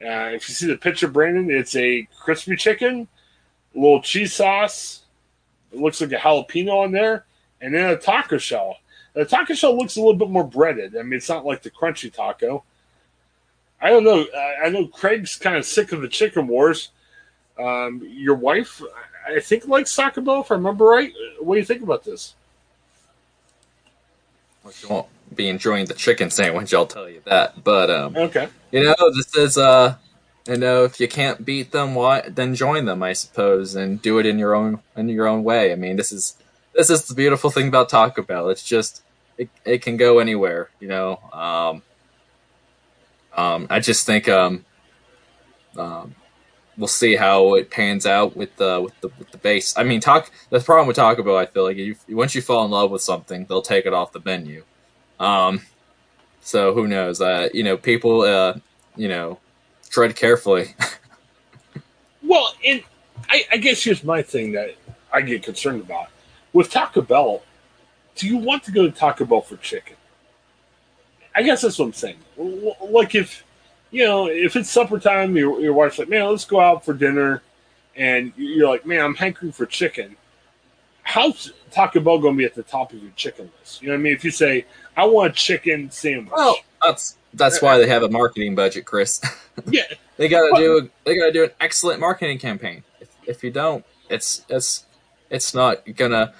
Uh, if you see the picture, Brandon, it's a crispy chicken, a little cheese sauce. It looks like a jalapeno on there, and then a taco shell. The taco shell looks a little bit more breaded. I mean, it's not like the crunchy taco. I don't know. I know Craig's kind of sick of the chicken wars. Um, your wife, I think, likes Taco Bell, if I remember right. What do you think about this? Well, you won't be enjoying the chicken sandwich, I'll tell you that. But um, okay, you know, this is uh, you know, if you can't beat them, why then join them, I suppose, and do it in your own in your own way. I mean, this is this is the beautiful thing about Taco Bell. It's just it, it can go anywhere, you know. Um, um, I just think um, um, we'll see how it pans out with the with the with the base. I mean, talk. The problem with Taco Bell, I feel like, you, once you fall in love with something, they'll take it off the menu. Um, so who knows? Uh, you know, people, uh, you know, tread carefully. well, and I, I guess here's my thing that I get concerned about with Taco Bell. Do you want to go to Taco Bell for chicken? I guess that's what I'm saying. Like if you know, if it's supper time, your, your wife's like, man, let's go out for dinner, and you're like, man, I'm hankering for chicken. How's Taco Bell going to be at the top of your chicken list? You know what I mean? If you say, I want a chicken sandwich. Well, that's that's why they have a marketing budget, Chris. yeah, they got to do they got to do an excellent marketing campaign. If, if you don't, it's it's it's not gonna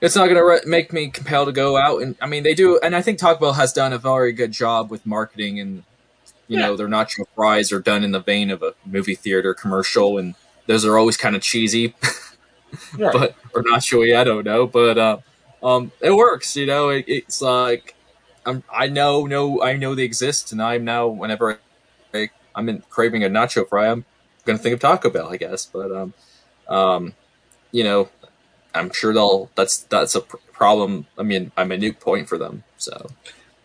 it's not gonna re- make me compelled to go out and I mean they do and I think Taco Bell has done a very good job with marketing and you yeah. know, their nacho fries are done in the vein of a movie theater commercial, and those are always kind of cheesy, right. but or chewy. I don't know, but uh, um, it works. You know, it, it's like I'm, I know, no, I know they exist, and I'm now whenever I, I'm in, craving a nacho fry, I'm going to think of Taco Bell, I guess. But um, um, you know, I'm sure they'll. That's that's a pr- problem. I mean, I'm a new point for them. So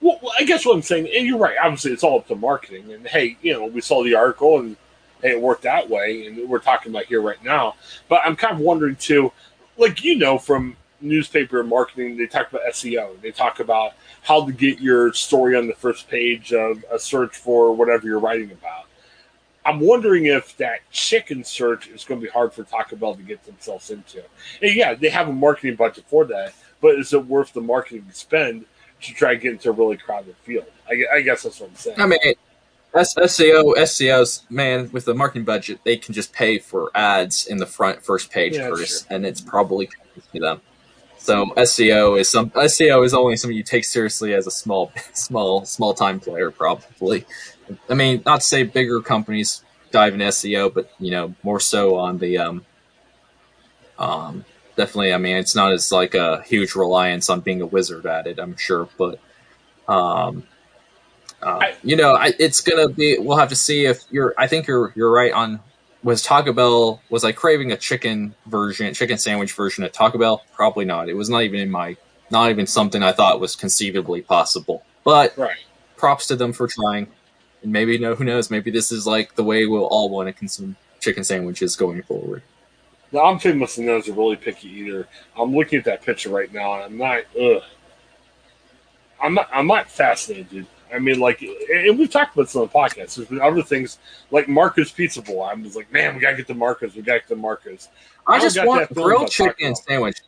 well, I guess what I'm saying, and you're right. Obviously, it's all up to marketing. And hey, you know, we saw the article, and hey, it worked that way, and we're talking about here right now. But I'm kind of wondering too, like you know, from newspaper marketing, they talk about SEO. They talk about how to get your story on the first page of a search for whatever you're writing about. I'm wondering if that chicken search is going to be hard for Taco Bell to get themselves into. And yeah, they have a marketing budget for that, but is it worth the marketing spend? To try to get into a really crowded field. I, I guess that's what I'm saying. I mean, SEO, SEOs, man, with the marketing budget, they can just pay for ads in the front first page yeah, first, and it's probably to them. So SEO is some SEO is only something you take seriously as a small, small, small time player. Probably, I mean, not to say bigger companies dive in SEO, but you know, more so on the um, um, definitely. I mean, it's not as like a huge reliance on being a wizard at it. I'm sure, but um, uh, I, you know, I, it's gonna be. We'll have to see if you're. I think you're you're right on. Was Taco Bell was I craving a chicken version, chicken sandwich version at Taco Bell? Probably not. It was not even in my, not even something I thought was conceivably possible. But right. props to them for trying. And maybe no, who knows? Maybe this is like the way we'll all want to consume chicken sandwiches going forward. Now, I'm famous and those are really picky eater. I'm looking at that picture right now, and I'm not. Ugh. I'm not. I'm not fascinated. I mean, like, and we've talked about this on the podcast. There's been other things like Marco's Pizza Bowl. I'm just like, man, we gotta get the Marcos. We gotta get the Marcos. I, I just want grilled chicken sandwich.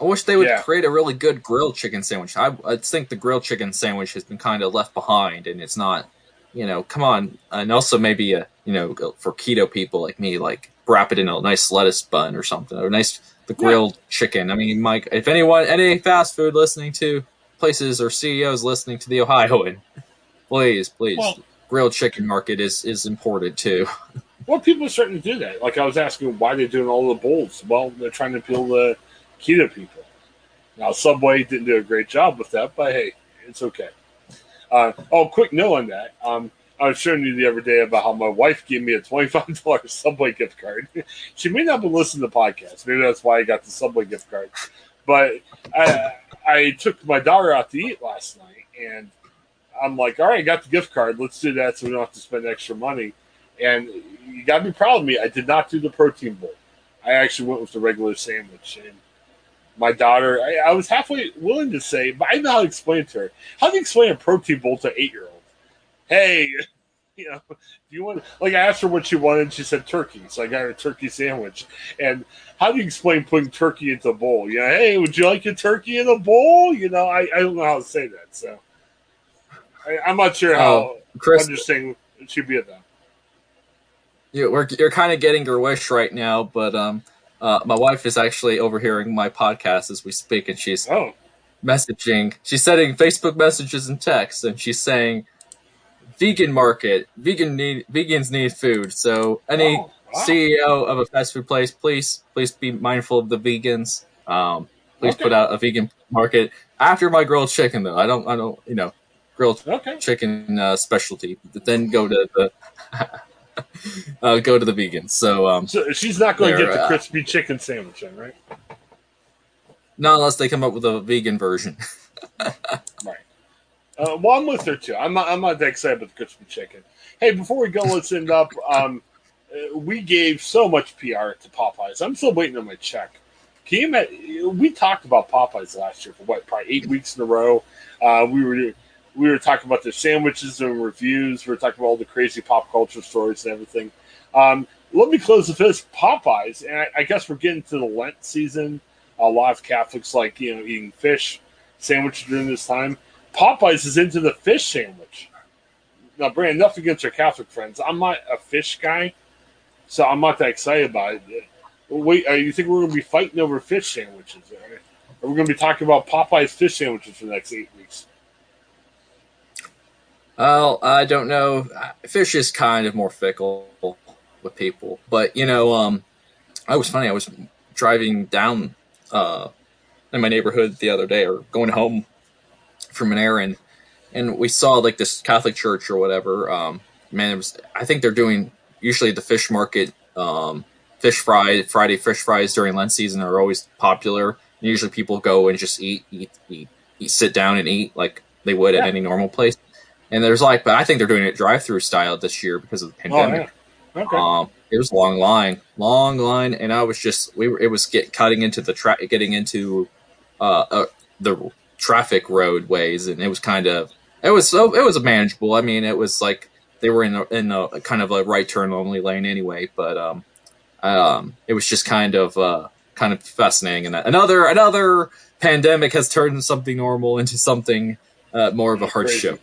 I wish they would yeah. create a really good grilled chicken sandwich. I, I think the grilled chicken sandwich has been kind of left behind, and it's not, you know, come on. And also maybe a, you know, for keto people like me, like wrap it in a nice lettuce bun or something, or nice the grilled yeah. chicken. I mean, Mike, if anyone, any fast food listening to places or CEOs listening to the Ohioan, please, please, well, grilled chicken market is is important too. well, people are starting to do that. Like I was asking, why they're doing all the bowls? Well, they're trying to appeal to keto people. Now, Subway didn't do a great job with that, but hey, it's okay. Uh, oh, quick note on that. Um, I was showing you the other day about how my wife gave me a twenty-five dollars Subway gift card. she may not be listening to the podcast. Maybe that's why I got the Subway gift card. But I, I took my daughter out to eat last night, and I'm like, all right, I got the gift card. Let's do that so we don't have to spend extra money. And you got to be proud of me. I did not do the protein bowl. I actually went with the regular sandwich. And my daughter, I, I was halfway willing to say, but I know how to explain to her. How do you explain a protein bowl to eight year old? Hey, you know, do you want like I asked her what she wanted, she said turkey. So I got her a turkey sandwich. And how do you explain putting turkey into a bowl? You know, hey, would you like a turkey in a bowl? You know, I, I don't know how to say that. So I, am not sure how oh, Chris, understanding it should be at that. You, we're, you're kind of getting your wish right now, but um, uh, my wife is actually overhearing my podcast as we speak, and she's oh. messaging. She's sending Facebook messages and texts, and she's saying, "Vegan market, vegan need vegans need food." So, any oh, wow. CEO of a fast food place, please, please be mindful of the vegans. Um, please okay. put out a vegan market after my grilled chicken, though. I don't, I don't, you know, grilled okay. chicken uh, specialty. But then go to the. uh, go to the vegans. So, um, so she's not going to get the uh, crispy uh, chicken sandwich, then, right? Not unless they come up with a vegan version. right. Uh, well, I'm with her too. I'm not. I'm not that excited about the crispy chicken. Hey, before we go, let's end up. Um, uh, we gave so much PR to Popeyes. I'm still waiting on my check. Can you imagine? We talked about Popeyes last year for what, probably eight weeks in a row. Uh, we were we were talking about the sandwiches and reviews. We were talking about all the crazy pop culture stories and everything. Um, let me close with this Popeyes, and I, I, guess we're getting to the Lent season. A lot of Catholics like you know eating fish sandwiches during this time. Popeyes is into the fish sandwich. Now, Brand, nothing against our Catholic friends. I'm not a fish guy, so I'm not that excited about it. Wait, uh, you think we're going to be fighting over fish sandwiches? Are we going to be talking about Popeyes fish sandwiches for the next eight weeks? Well, I don't know. Fish is kind of more fickle with people, but you know, um, I was funny. I was driving down uh, in my neighborhood the other day, or going home from an errand, and we saw like this Catholic church or whatever. Um, man, it was. I think they're doing usually the fish market, um, fish fry Friday fish fries during Lent season are always popular. Usually, people go and just eat, eat, eat, eat sit down and eat like they would yeah. at any normal place. And there's like, but I think they're doing it drive-through style this year because of the pandemic. Oh, yeah. Okay. Um, it was a long line, long line, and I was just we were it was get cutting into the track, getting into uh, uh, the traffic roadways, and it was kind of it was so it was manageable. I mean, it was like they were in a, in a kind of a right turn only lane anyway, but um, um, it was just kind of uh, kind of fascinating. And another another pandemic has turned something normal into something uh, more of a hardship.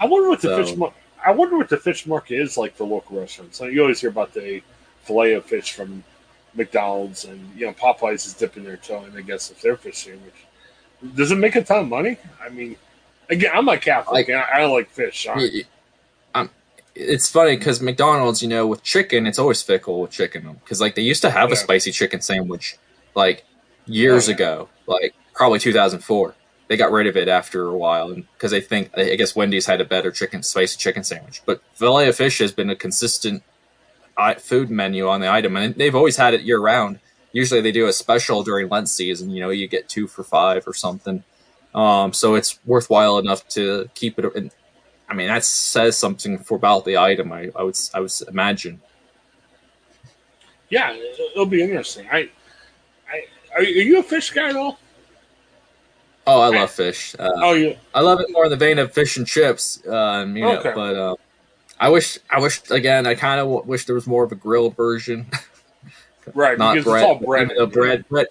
I wonder what the so, fish. Mar- I wonder what the fish market is like for local restaurants. you always hear about the fillet of fish from McDonald's, and you know Popeyes is dipping their toe in. I guess if they're fish sandwich, does it make a ton of money? I mean, again, I'm a Catholic, and I, I like fish. Um, it's funny because McDonald's, you know, with chicken, it's always fickle with chicken because like they used to have yeah. a spicy chicken sandwich like years oh, yeah. ago, like probably 2004 they got rid of it after a while because they think I guess Wendy's had a better chicken spicy chicken sandwich. But filet of fish has been a consistent food menu on the item, and they've always had it year round. Usually they do a special during Lent season. You know, you get two for five or something. Um, so it's worthwhile enough to keep it. In, I mean, that says something for about the item. I, I would I would imagine. Yeah, it'll be interesting. I, I are you a fish guy at all? Oh, I love fish. Uh, oh, yeah. I love it more in the vein of fish and chips. Um, you know, okay. but uh, I wish, I wish again. I kind of wish there was more of a grilled version. right, not bread. It's all bread. bread, bread, bread.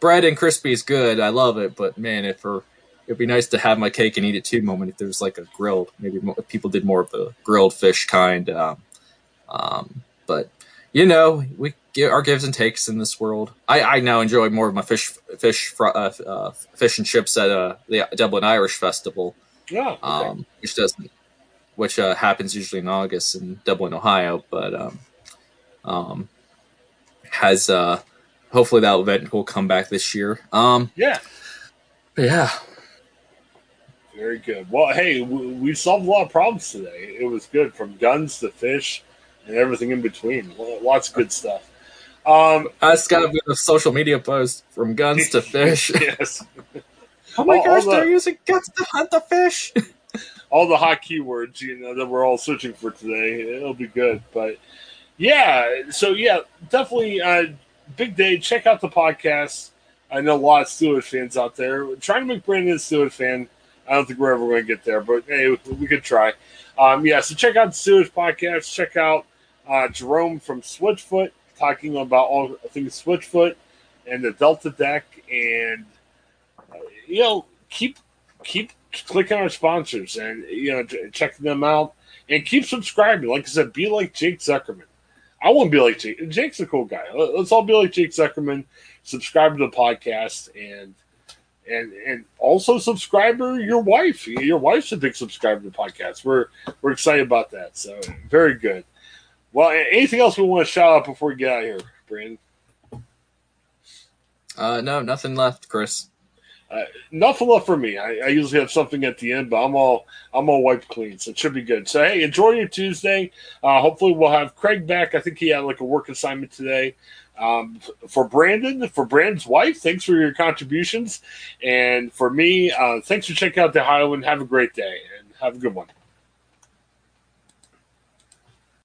bread and crispy is good. I love it, but man, if for it'd be nice to have my cake and eat it too moment if there was like a grilled. Maybe if people did more of the grilled fish kind. Um, um, but you know, we our gives and takes in this world. I, I now enjoy more of my fish, fish, uh, uh, fish and chips at uh, the Dublin Irish Festival. Yeah, okay. um, which doesn't, which uh, happens usually in August in Dublin, Ohio, but um, um, has uh, hopefully that event will come back this year. Um, yeah, yeah. Very good. Well, hey, we, we solved a lot of problems today. It was good from guns to fish and everything in between. Lots of good stuff. Um, I just got a social media post from guns to fish. yes. oh my all, gosh, all the, they're using guns to hunt the fish. all the hot keywords, you know, that we're all searching for today. It'll be good. But yeah, so yeah, definitely uh, big day. Check out the podcast. I know a lot of Steelers fans out there. We're trying to make Brandon a Steelers fan. I don't think we're ever going to get there, but hey, we could try. Um, yeah, so check out the Steelers podcast. Check out uh, Jerome from Switchfoot talking about all things Switchfoot and the Delta deck, and you know keep keep clicking our sponsors and you know checking them out and keep subscribing. Like I said, be like Jake Zuckerman. I want to be like Jake. Jake's a cool guy. Let's all be like Jake Zuckerman. Subscribe to the podcast and and and also subscribe to your wife. Your wife's a big subscriber to the podcast. We're we're excited about that. So very good. Well, anything else we want to shout out before we get out of here, Brandon? Uh, no, nothing left, Chris. Uh, nothing left for me. I, I, usually have something at the end, but I'm all I'm all wiped clean, so it should be good. So hey, enjoy your Tuesday. Uh, hopefully, we'll have Craig back. I think he had like a work assignment today. Um, for Brandon, for Brandon's wife, thanks for your contributions, and for me, uh, thanks for checking out the Ohioan. Have a great day and have a good one.